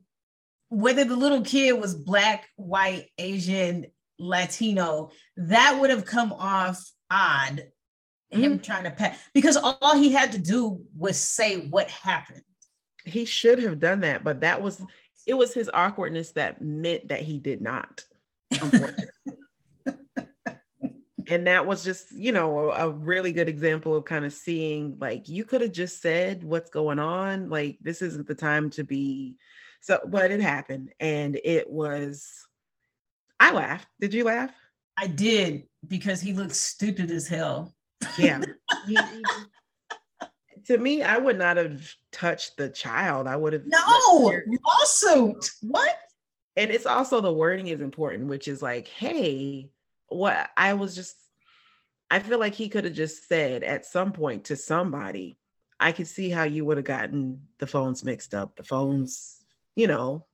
whether the little kid was black, white, Asian, Latino, that would have come off odd. Mm-hmm. Him trying to pass because all he had to do was say what happened. He should have done that, but that was it was his awkwardness that meant that he did not. and that was just you know a, a, really good example of kind of seeing like you could have just said what's going on like this isn't the time to be so, but it happened and it was, I laughed. Did you laugh? I did because he looked stupid as hell. Yeah. to me, I would not have touched the child. I would have no lawsuit. What? And it's also the wording is important, which is like, hey, what I was just I feel like he could have just said at some point to somebody, I could see how you would have gotten the phones mixed up. The phones, you know,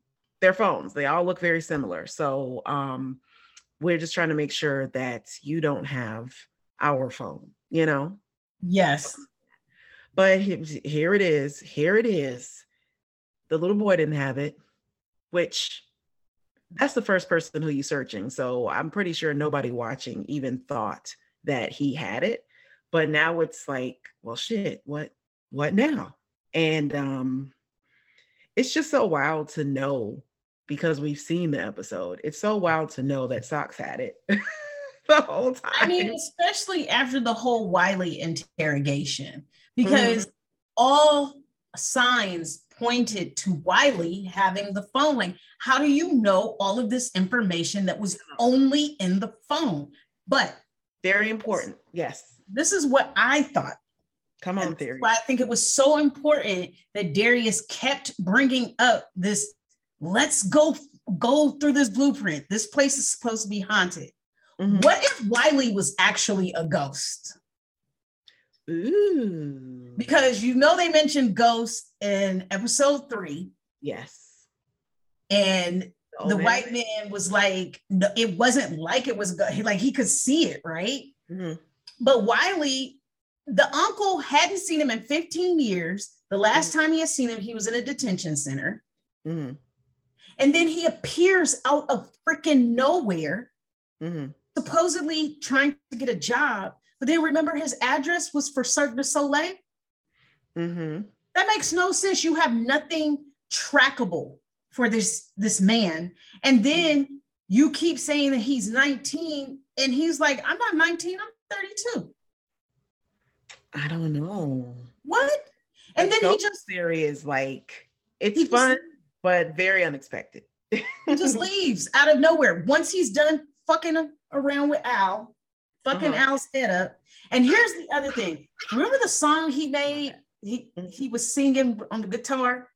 they're phones. They all look very similar. So um we're just trying to make sure that you don't have our phone, you know? Yes. But here it is. Here it is. The little boy didn't have it, which that's the first person who you're searching. So I'm pretty sure nobody watching even thought that he had it. But now it's like, well, shit, what what now? And um it's just so wild to know because we've seen the episode. It's so wild to know that Socks had it the whole time. I mean, especially after the whole Wiley interrogation, because mm-hmm. all signs pointed to Wiley having the phone. Like, how do you know all of this information that was only in the phone? But very important. Yes. This is what I thought. Come on, theory. I think it was so important that Darius kept bringing up this let's go go through this blueprint. This place is supposed to be haunted. Mm-hmm. What if Wiley was actually a ghost? Ooh. Because you know they mentioned ghosts in episode three. Yes. And oh, the man. white man was like, it wasn't like it was like he could see it, right? Mm-hmm. But Wiley, the uncle hadn't seen him in 15 years. The last mm-hmm. time he had seen him, he was in a detention center. Mm-hmm. And then he appears out of freaking nowhere, mm-hmm. supposedly trying to get a job. But then remember his address was for Cirque du Soleil? Mm-hmm. That makes no sense. You have nothing trackable for this this man. And then you keep saying that he's 19 and he's like, I'm not 19, I'm 32. I don't know. What? And the then he just theory is like it's fun, just, but very unexpected. he just leaves out of nowhere. Once he's done fucking around with Al, fucking uh-huh. Al's head up. And here's the other thing. Remember the song he made? He he was singing on the guitar.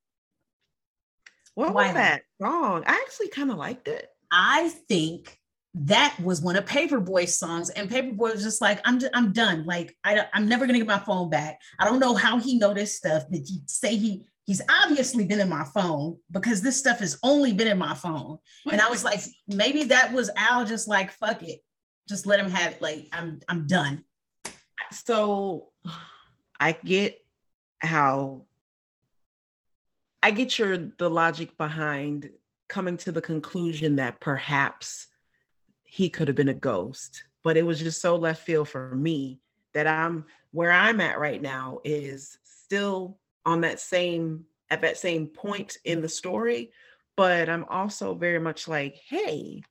What was that song? I actually kind of liked it. I think that was one of Paper Boi's songs, and Paper Boi was just like, "I'm I'm done. Like I I'm never gonna get my phone back. I don't know how he noticed stuff, but he say he he's obviously been in my phone because this stuff has only been in my phone. And I was like, maybe that was Al just like, fuck it. Just let him have it. Like, I'm I'm done. So I get how I get your the logic behind coming to the conclusion that perhaps he could have been a ghost, but it was just so left field for me that I'm where I'm at right now is still on that same at that same point in the story but i'm also very much like hey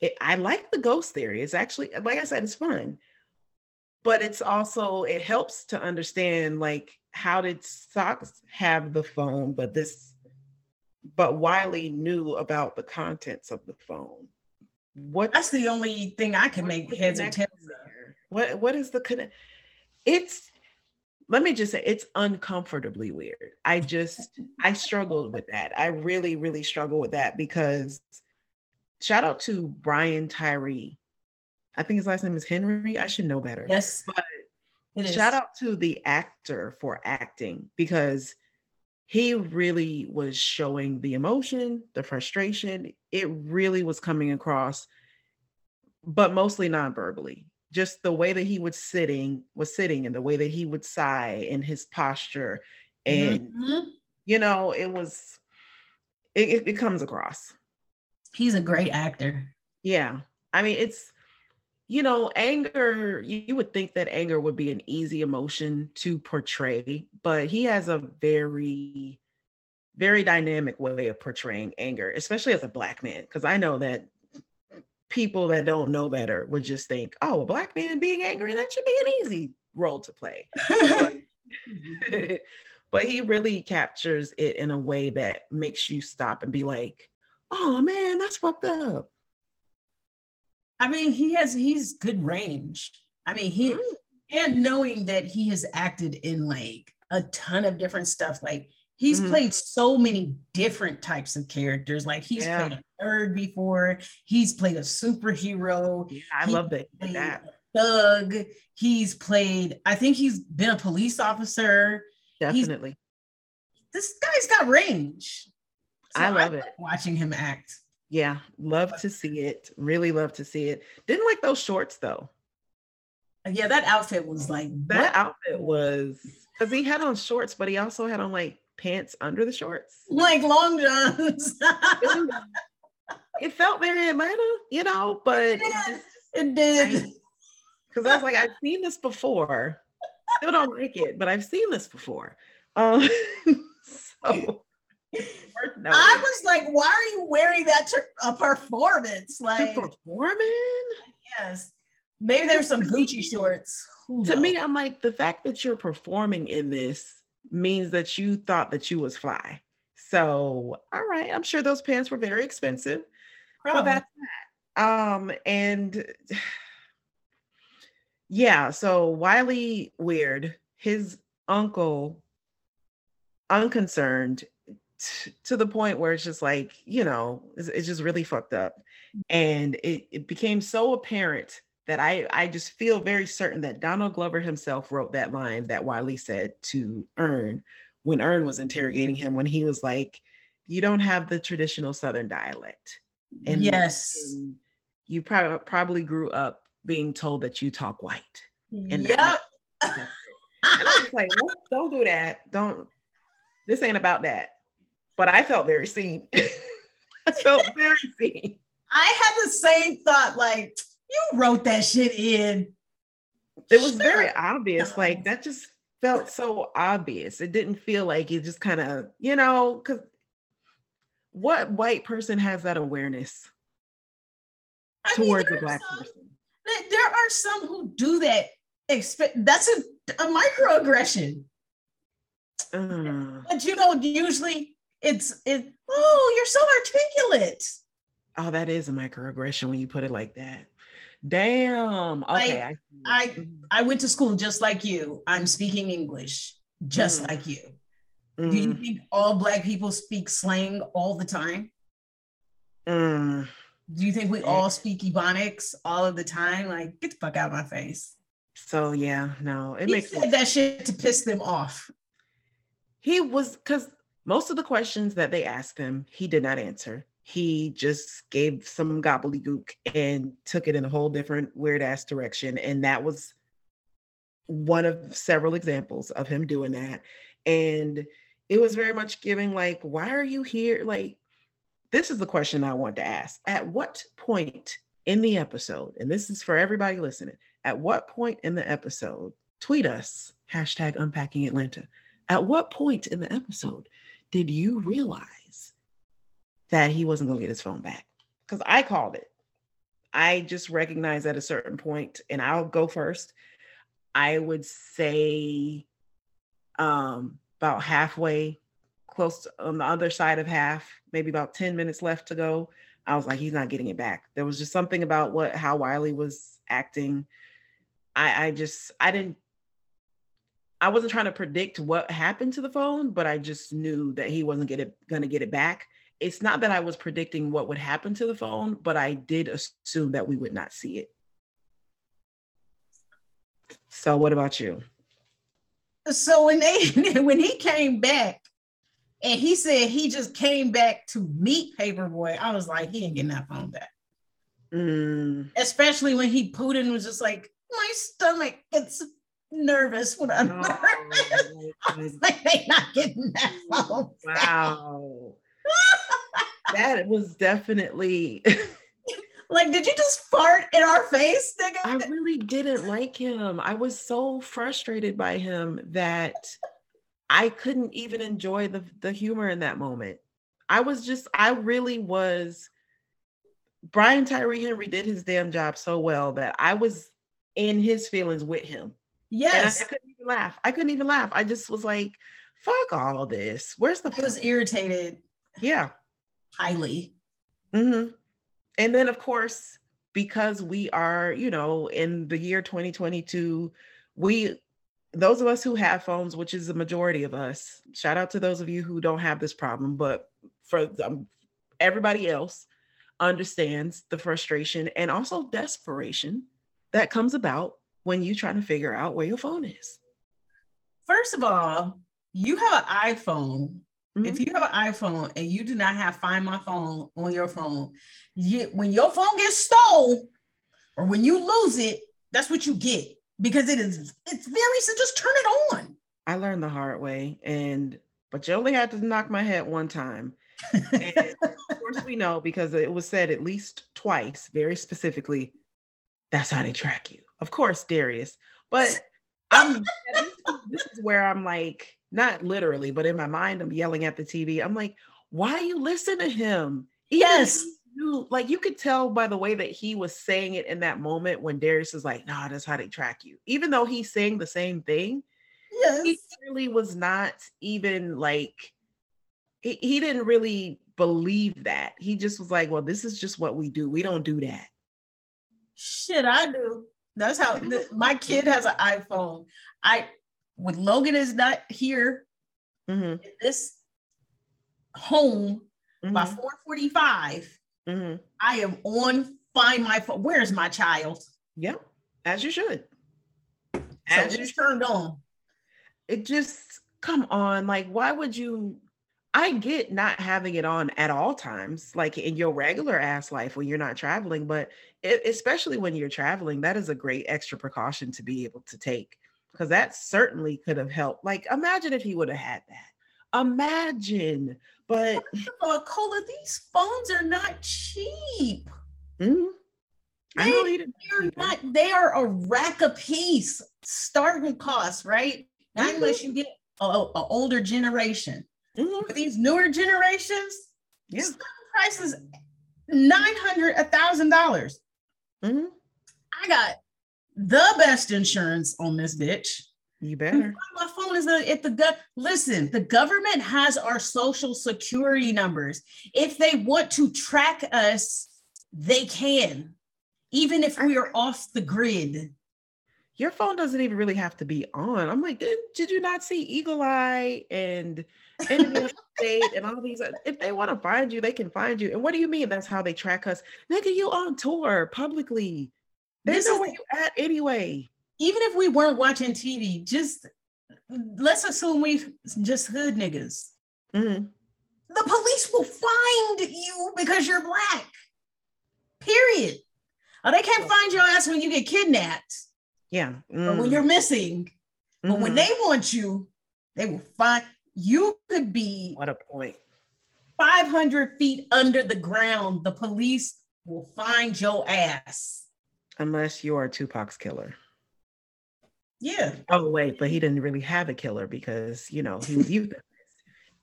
it, i like the ghost theory. It's actually like i said it's fun. But it's also it helps to understand like how did socks have the phone but this but wiley knew about the contents of the phone what that's the only thing i can make heads or tails there what what is the connect it's let me just say it's uncomfortably weird. I just I struggled with that. I really really struggle with that because shout out to Brian Tyree. I think his last name is Henry. I should know better. Yes. But shout out to the actor for acting because he really was showing the emotion, the frustration. It really was coming across, but mostly non-verbally just the way that he was sitting was sitting and the way that he would sigh in his posture and mm-hmm. you know it was it, it, it comes across he's a great actor yeah i mean it's you know anger you, would think that anger would be an easy emotion to portray but he has a very very dynamic way of portraying anger especially as a black man because i know that people that don't know better would just think, oh, a black man being angry, that should be an easy role to play. but, he really captures it in a way that makes you stop and be like, oh man, that's fucked up. I mean, he has he's good range. I mean, he mm. and knowing that he has acted in like a ton of different stuff, like he's mm-hmm. played so many different types of characters. Like he's yeah. played a nerd before, he's played a superhero. Yeah, I love that. that. Thug. He's played, I think he's been a police officer. Definitely. He's, this guy's got range. So I love I it. Watching him act. Yeah, love to see it. Really love to see it. Didn't like those shorts though. Yeah, that outfit was like that what? outfit was because he had on shorts, but he also had on like pants under the shorts, like long johns. it felt very Atlanta, you know, but it did. It did. Because I was like, I've seen this before. Still don't like it, but I've seen this before. Um, so I was like, why are you wearing that to a performance? Like performing? Yes. Maybe there's some Gucci shorts. Who to knows? me, I'm like, the fact that you're performing in this means that you thought that you was fly. So, all right, I'm sure those pants were very expensive. Probably. that's that. Um, and yeah, so Wiley Weird, his uncle, unconcerned, to the point where it's just like you know it's, it's just really fucked up mm. and it, it became so apparent that I, I just feel very certain that Donald Glover himself wrote that line that Wiley said to Earn when Earn was interrogating him when he was like, "You don't have the traditional Southern dialect." And yes, and you probably probably grew up being told that you talk white. And yep. and I was like, "Don't do that. Don't. This ain't about that." But I felt very seen. I felt very seen. I had the same thought, like, you wrote that shit in. It was sure. very obvious. Like that just felt so obvious. It didn't feel like it just kind of, you know, because what white person has that awareness I towards mean, a black some, person? There are some who do that. Expect that's a, a microaggression. Uh, but you don't usually it's it oh you're so articulate oh that is a microaggression when you put it like that damn okay i i, mm-hmm. I went to school just like you i'm speaking english just mm. like you mm. do you mm-hmm. think all black people speak slang all the time mm. do you think we all speak ebonics all of the time like get the fuck out of my face so yeah no it he makes said that shit to piss them off he was because most of the questions that they asked him, he did not answer. He just gave some gobbledygook and took it in a whole different weird ass direction. And that was one of several examples of him doing that. And it was very much giving, like, why are you here? Like, this is the question I want to ask. At what point in the episode, and this is for everybody listening, at what point in the episode, tweet us, hashtag unpacking Atlanta. At what point in the episode did you realize that he wasn't going to get his phone back? Because I called it. I just recognized at a certain point, and I'll go first. I would say um, about halfway, close to, on the other side of half, maybe about 10 minutes left to go. I was like, he's not getting it back. There was just something about what how Wiley was acting. I, I just I didn't I wasn't trying to predict what happened to the phone, but I just knew that he wasn't get it, gonna get it back. It's not that I was predicting what would happen to the phone, but I did assume that we would not see it. So what about you? So when they when he came back and he said he just came back to meet Paper Boi, I was like, he ain't getting that phone back. Mm. Especially when he Putin was just like, my stomach, it's nervous when I'm oh, nervous. like they not getting that phone. Wow. that was definitely like, did you just fart in our face, nigga? I really didn't like him. I was so frustrated by him that I couldn't even enjoy the, the humor in that moment. I was just, I really was. Brian Tyree Henry did his damn job so well that I was in his feelings with him. Yes. I, I, couldn't even laugh. I couldn't even laugh. I just was like, fuck all this. Where's the I was irritated. Yeah. Highly. Mm-hmm. And then of course, because we are, you know, in the year 2022, we those of us who have phones, which is the majority of us, shout out to those of you who don't have this problem, but for um, everybody else understands the frustration and also desperation that comes about when you try to figure out where your phone is. First of all, you have an iPhone. Mm-hmm. If you have an iPhone and you do not have Find My Phone on your phone, you, when your phone gets stolen or when you lose it, that's what you get because it is it's very so just turn it on. I learned the hard way, and but you only had to knock my head one time. Of course, we know because it was said at least twice, very specifically. That's how they track you. Of course, Darius. But I'm this is where I'm like, not literally, but in my mind, I'm yelling at the TV. I'm like, why you listen to him? Even yes. You, like you could tell by the way that he was saying it in that moment when Darius is like, nah, that's how they track you. Even though he's saying the same thing, yes. he really was not even like he, he didn't really believe that. He just was like, well, this is just what we do. We don't do that. Shit, I do. That's how the, my kid has an iPhone. I when Logan is not here mm-hmm. in this home mm-hmm. by 445, mm-hmm. I am on find my phone. Where's my child? Yep, as you should. As so you turned on. It just come on, like why would you I get not having it on at all times, like in your regular ass life when you're not traveling, but it, especially when you're traveling, that is a great extra precaution to be able to take because that certainly could have helped. Like, imagine if he would have had that. Imagine, but uh, Colah, these phones are not cheap. Mm-hmm. I know he didn't. They're not. They are a rack a piece, starting cost, right? Not mm-hmm. unless you get a, older generation. Mm-hmm. For these newer generations, yeah. prices nine hundred, a thousand dollars. Mm-hmm. I got the best insurance on this bitch. You better. My phone is at the gut. Listen, the government has our social security numbers. If they want to track us, they can, even if we are off the grid. Your phone doesn't even really have to be on. I'm like, did, did you not see Eagle Eye and State and all these? If they want to find you, they can find you. And what do you mean? That's how they track us? Nigga, you on tour publicly. They this know where you at anyway. Even if we weren't watching TV, just let's assume we just hood niggas. Mm-hmm. The police will find you because you're black. Period. Oh, they can't find your ass when you get kidnapped. Yeah. Mm. When you're missing. Mm-hmm. But when mm-hmm. they want you, they will find you could be what a point. point 500 feet under the ground. The police will find your ass. Unless you are Tupac's killer. Yeah. Oh wait, but he didn't really have a killer because you know he was euthanized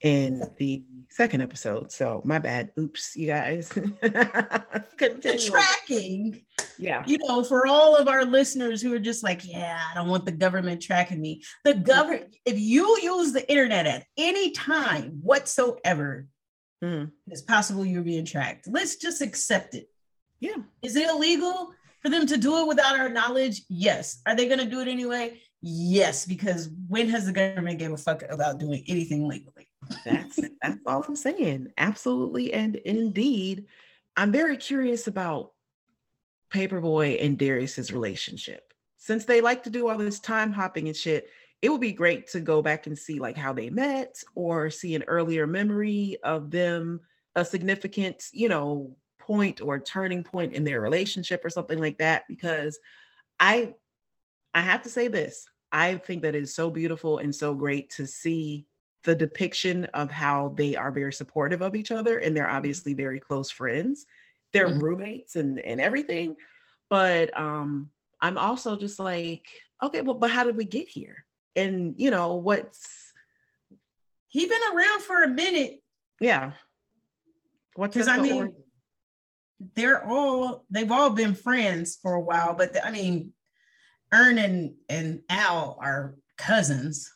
in the second episode. So my bad. Oops, you guys. the tracking. Yeah. You know, for all of our listeners who are just like, yeah, I don't want the government tracking me. The government, if you use the internet at any time whatsoever, mm. it's possible you're being tracked. Let's just accept it. Yeah. Is it illegal? For them to do it without our knowledge, yes. Are they going to do it anyway? Yes, because when has the government gave a fuck about doing anything legally? That's that's all I'm saying. Absolutely and indeed. I'm very curious about Paper Boi and Darius's relationship. Since they like to do all this time hopping and shit, it would be great to go back and see like how they met or see an earlier memory of them, a significant, you know, point or turning point in their relationship or something like that because i i have to say this i think that is so beautiful and so great to see the depiction of how they are very supportive of each other and they're obviously very close friends they're mm-hmm. roommates and and everything but um i'm also just like okay well but how did we get here and you know what's he been around for a minute yeah what's because i mean they're all they've all been friends for a while, but the, I mean, Earn and, and Al are cousins.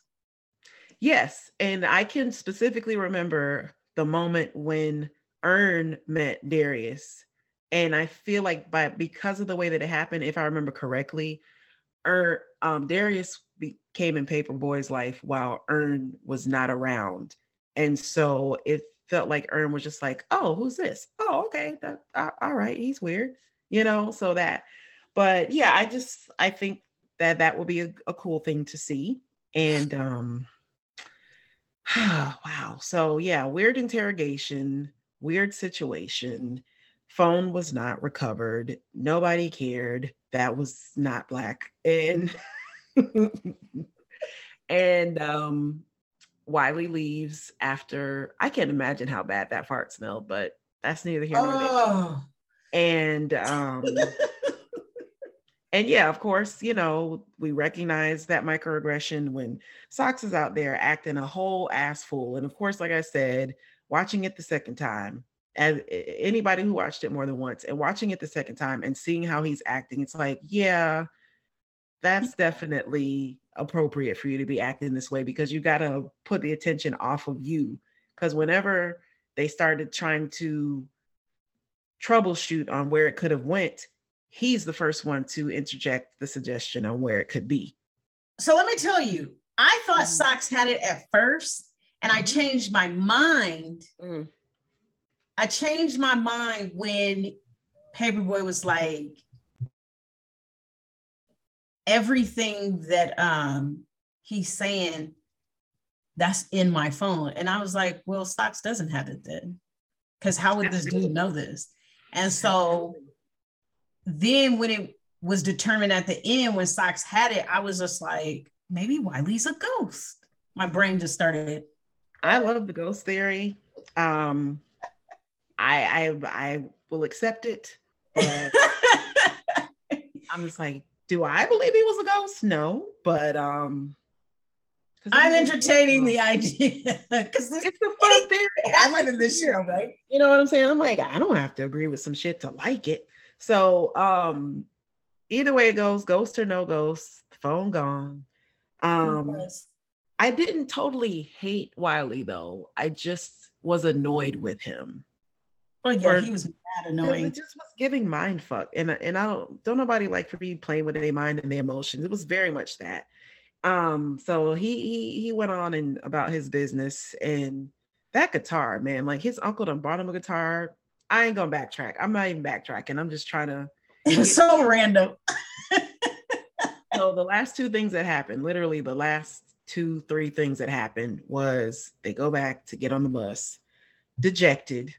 Yes, and I can specifically remember the moment when Earn met Darius And I feel like by because of the way that it happened, if I remember correctly, er, um, Darius became in Paper Boi's life while Earn was not around. And so it felt like Earn was just like, oh, who's this? Oh, okay. That, uh, all right. He's weird, you know, so that, but yeah, I just, I think that that will be a, a cool thing to see. And, um, wow. So yeah, weird interrogation, weird situation. Phone was not recovered. Nobody cared. That was not black. And and um Wiley leaves after I can't imagine how bad that fart smelled, but that's neither here nor there. Oh. And um and yeah, of course, you know, we recognize that microaggression when Socks is out there acting a whole ass fool. And of course, like I said, watching it the second time, as anybody who watched it more than once and watching it the second time and seeing how he's acting, it's like, yeah, that's definitely appropriate for you to be acting this way because you got to put the attention off of you. Because whenever they started trying to troubleshoot on where it could have went, he's the first one to interject the suggestion on where it could be. So let me tell you, I thought mm. Socks had it at first, and I mm-hmm. changed my mind. Mm. I changed my mind when Paper Boi was like, everything that um he's saying that's in my phone. And I was like, well, Socks doesn't have it then. Because how would this dude know this? And so then when it was determined at the end when Socks had it, I was just like, maybe Wiley's a ghost. My brain just started. I love the ghost theory. Um I I I will accept it. I'm just like, do I believe he was a ghost? No, but um I'm entertaining the idea because it's a fun theory. I went in this show, right? You know what I'm saying? I'm like, I don't have to agree with some shit to like it. So um either way it goes, ghost or no ghost, phone gone. Um yes. I didn't totally hate Wiley though. I just was annoyed with him. Oh yeah, or, he was mad annoying. It just was giving mind fuck, and and I don't don't nobody like for me playing with their mind and their emotions. It was very much that. Um, so he he he went on and about his business and that guitar, man, like his uncle done bought him a guitar. I ain't gonna backtrack. I'm not even backtracking. I'm just trying to. It's so random. so the last two things that happened, literally the last two three things that happened was they go back to get on the bus, dejected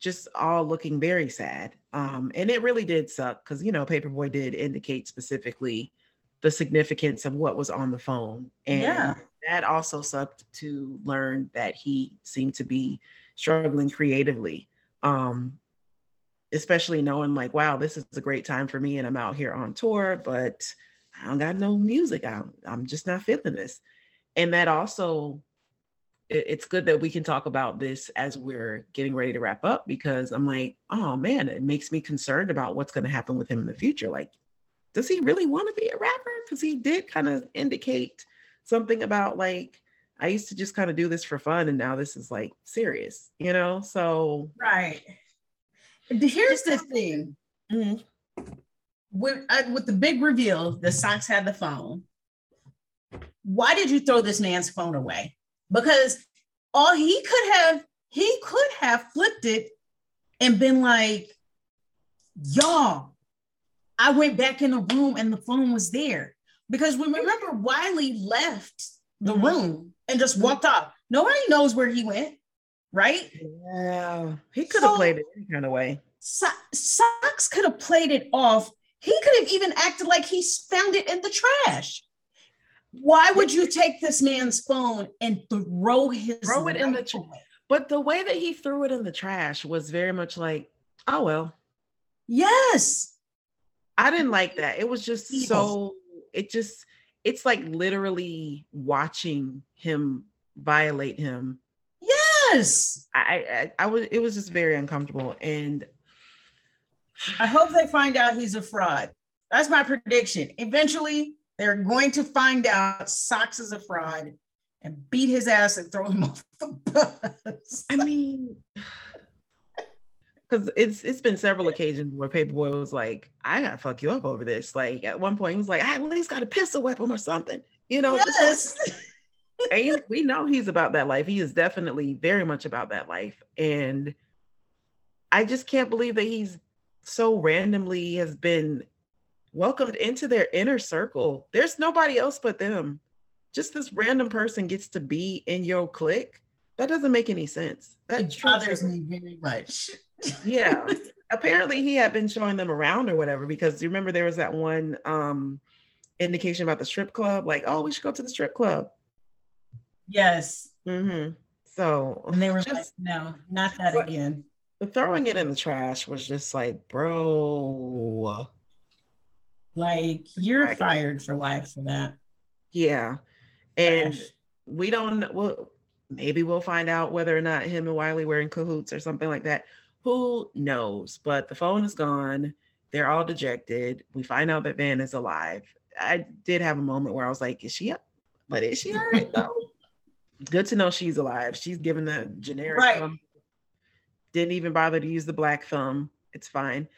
just all looking very sad. Um, and it really did suck because you know, Paper Boi did indicate specifically the significance of what was on the phone. And yeah. that also sucked to learn that he seemed to be struggling creatively. Um, especially knowing like, wow, this is a great time for me and I'm out here on tour, but I don't got no music out. I'm just not feeling this. And that also it's good that we can talk about this as we're getting ready to wrap up because I'm like, oh man, it makes me concerned about what's going to happen with him in the future. Like, does he really want to be a rapper? Because he did kind of indicate something about like, I used to just kind of do this for fun and now this is like serious, you know? So, right. Here's the thing mm-hmm. with, uh, with the big reveal, the Socks had the phone. Why did you throw this man's phone away? because all he could have he could have flipped it and been like y'all i went back in the room and the phone was there. Because we remember wiley left the mm-hmm. room and just walked off. Nobody knows where he went right? Yeah. He could have so, played it any kind of way. So- socks could have played it off. He could have even acted like he found it in the trash why would you take this man's phone and throw his throw it in the trash? But the way that he threw it in the trash was very much like, oh well. Yes. I didn't like that. It was just yes. so it just it's like literally watching him violate him. Yes. I I, I was it was just very uncomfortable and I hope they find out he's a fraud. That's my prediction. Eventually, they're going to find out Socks is a fraud and beat his ass and throw him off the bus. I mean, because it's it's been several occasions where Paper Boi was like, I gotta fuck you up over this. Like at one point he was like, I at least got a pistol weapon or something, you know. Yes. and we know he's about that life. He is definitely very much about that life. And I just can't believe that he's so randomly has been welcomed into their inner circle. There's nobody else but them. Just this random person gets to be in your clique. That doesn't make any sense. That it bothers me very much. yeah. Apparently he had been showing them around or whatever because you remember there was that one um indication about the strip club, like, oh, we should go to the strip club. Yes. Mm-hmm. So and they were just, like, no, not that again. The throwing it in the trash was just like, bro. Like you're fired for life for that. Yeah. And Gosh. we don't well maybe we'll find out whether or not him and Wiley were in cahoots or something like that. Who knows? But the phone is gone. They're all dejected. We find out that Van is alive. I did have a moment where I was like, is she up? But is she all right though? Good to know she's alive. She's given the generic right. thumb. Didn't even bother to use the black thumb. It's fine.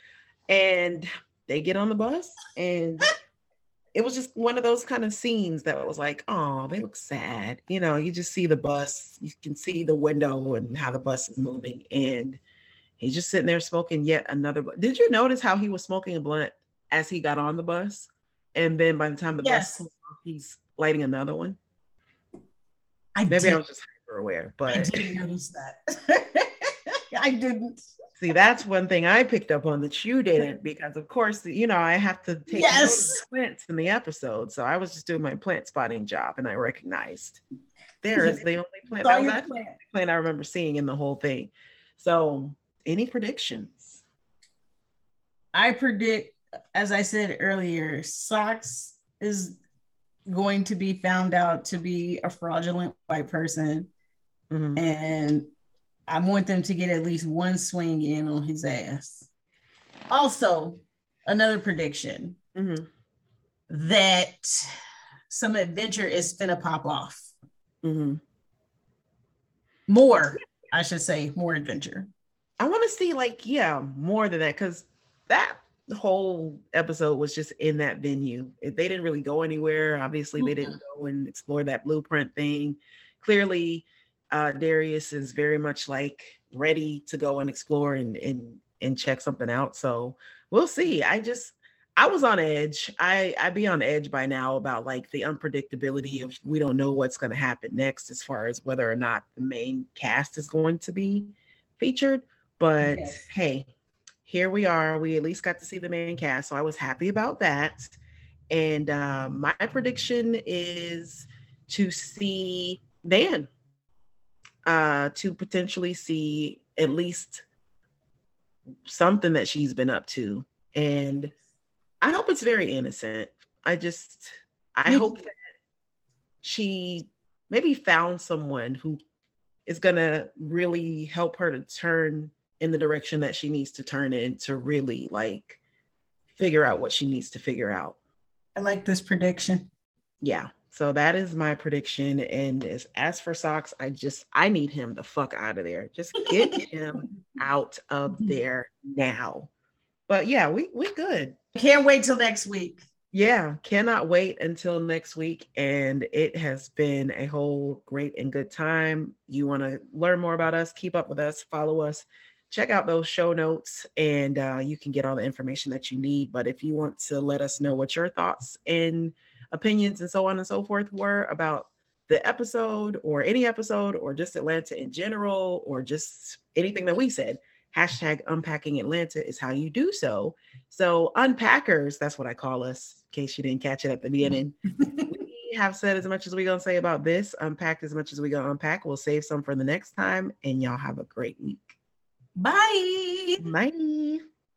And they get on the bus and it was just one of those kind of scenes that was like, oh, they look sad. You know, you just see the bus, you can see the window and how the bus is moving. And he's just sitting there smoking yet another. Did you notice how he was smoking a blunt as he got on the bus? And then by the time the yes. bus off, he's lighting another one. I maybe did. I was just hyper aware, but I didn't notice that. I didn't. See, that's one thing I picked up on that you didn't, because of course, you know, I have to take yes. plants in the episode. So I was just doing my plant spotting job and I recognized there is the only plant that was plant. plant I remember seeing in the whole thing. So any predictions? I predict, as I said earlier, Socks is going to be found out to be a fraudulent white person. Mm-hmm. And I want them to get at least one swing in on his ass. Also, another prediction mm-hmm. that some adventure is gonna pop off. Mm-hmm. More, I should say, more adventure. I want to see, like, yeah, more than that, because that whole episode was just in that venue. They didn't really go anywhere. Obviously, they didn't go and explore that blueprint thing. Clearly, uh, Darius is very much like ready to go and explore and and and check something out. So we'll see. I just I was on edge. I I be on edge by now about like the unpredictability of we don't know what's going to happen next as far as whether or not the main cast is going to be featured. But yes. hey, here we are. We at least got to see the main cast, so I was happy about that. And uh, my prediction is to see Van uh, to potentially see at least something that she's been up to. And I hope it's very innocent. I just, I hope that she maybe found someone who is going to really help her to turn in the direction that she needs to turn in to really like figure out what she needs to figure out. I like this prediction. Yeah. So that is my prediction. And as, as for socks, I just I need him the fuck out of there. Just get him out of there now. But yeah, we we good. Can't wait till next week. Yeah, cannot wait until next week. And it has been a whole great and good time. You want to learn more about us, keep up with us, follow us, check out those show notes, and uh, you can get all the information that you need. But if you want to let us know what your thoughts and opinions and so on and so forth were about the episode or any episode or just Atlanta in general or just anything that we said, hashtag unpacking Atlanta is how you do so. So, unpackers, that's what I call us, in case you didn't catch it at the beginning. we have said as much as we're going to say about this, unpacked as much as we're going to unpack. We'll save some for the next time, and y'all have a great week. Bye. Bye.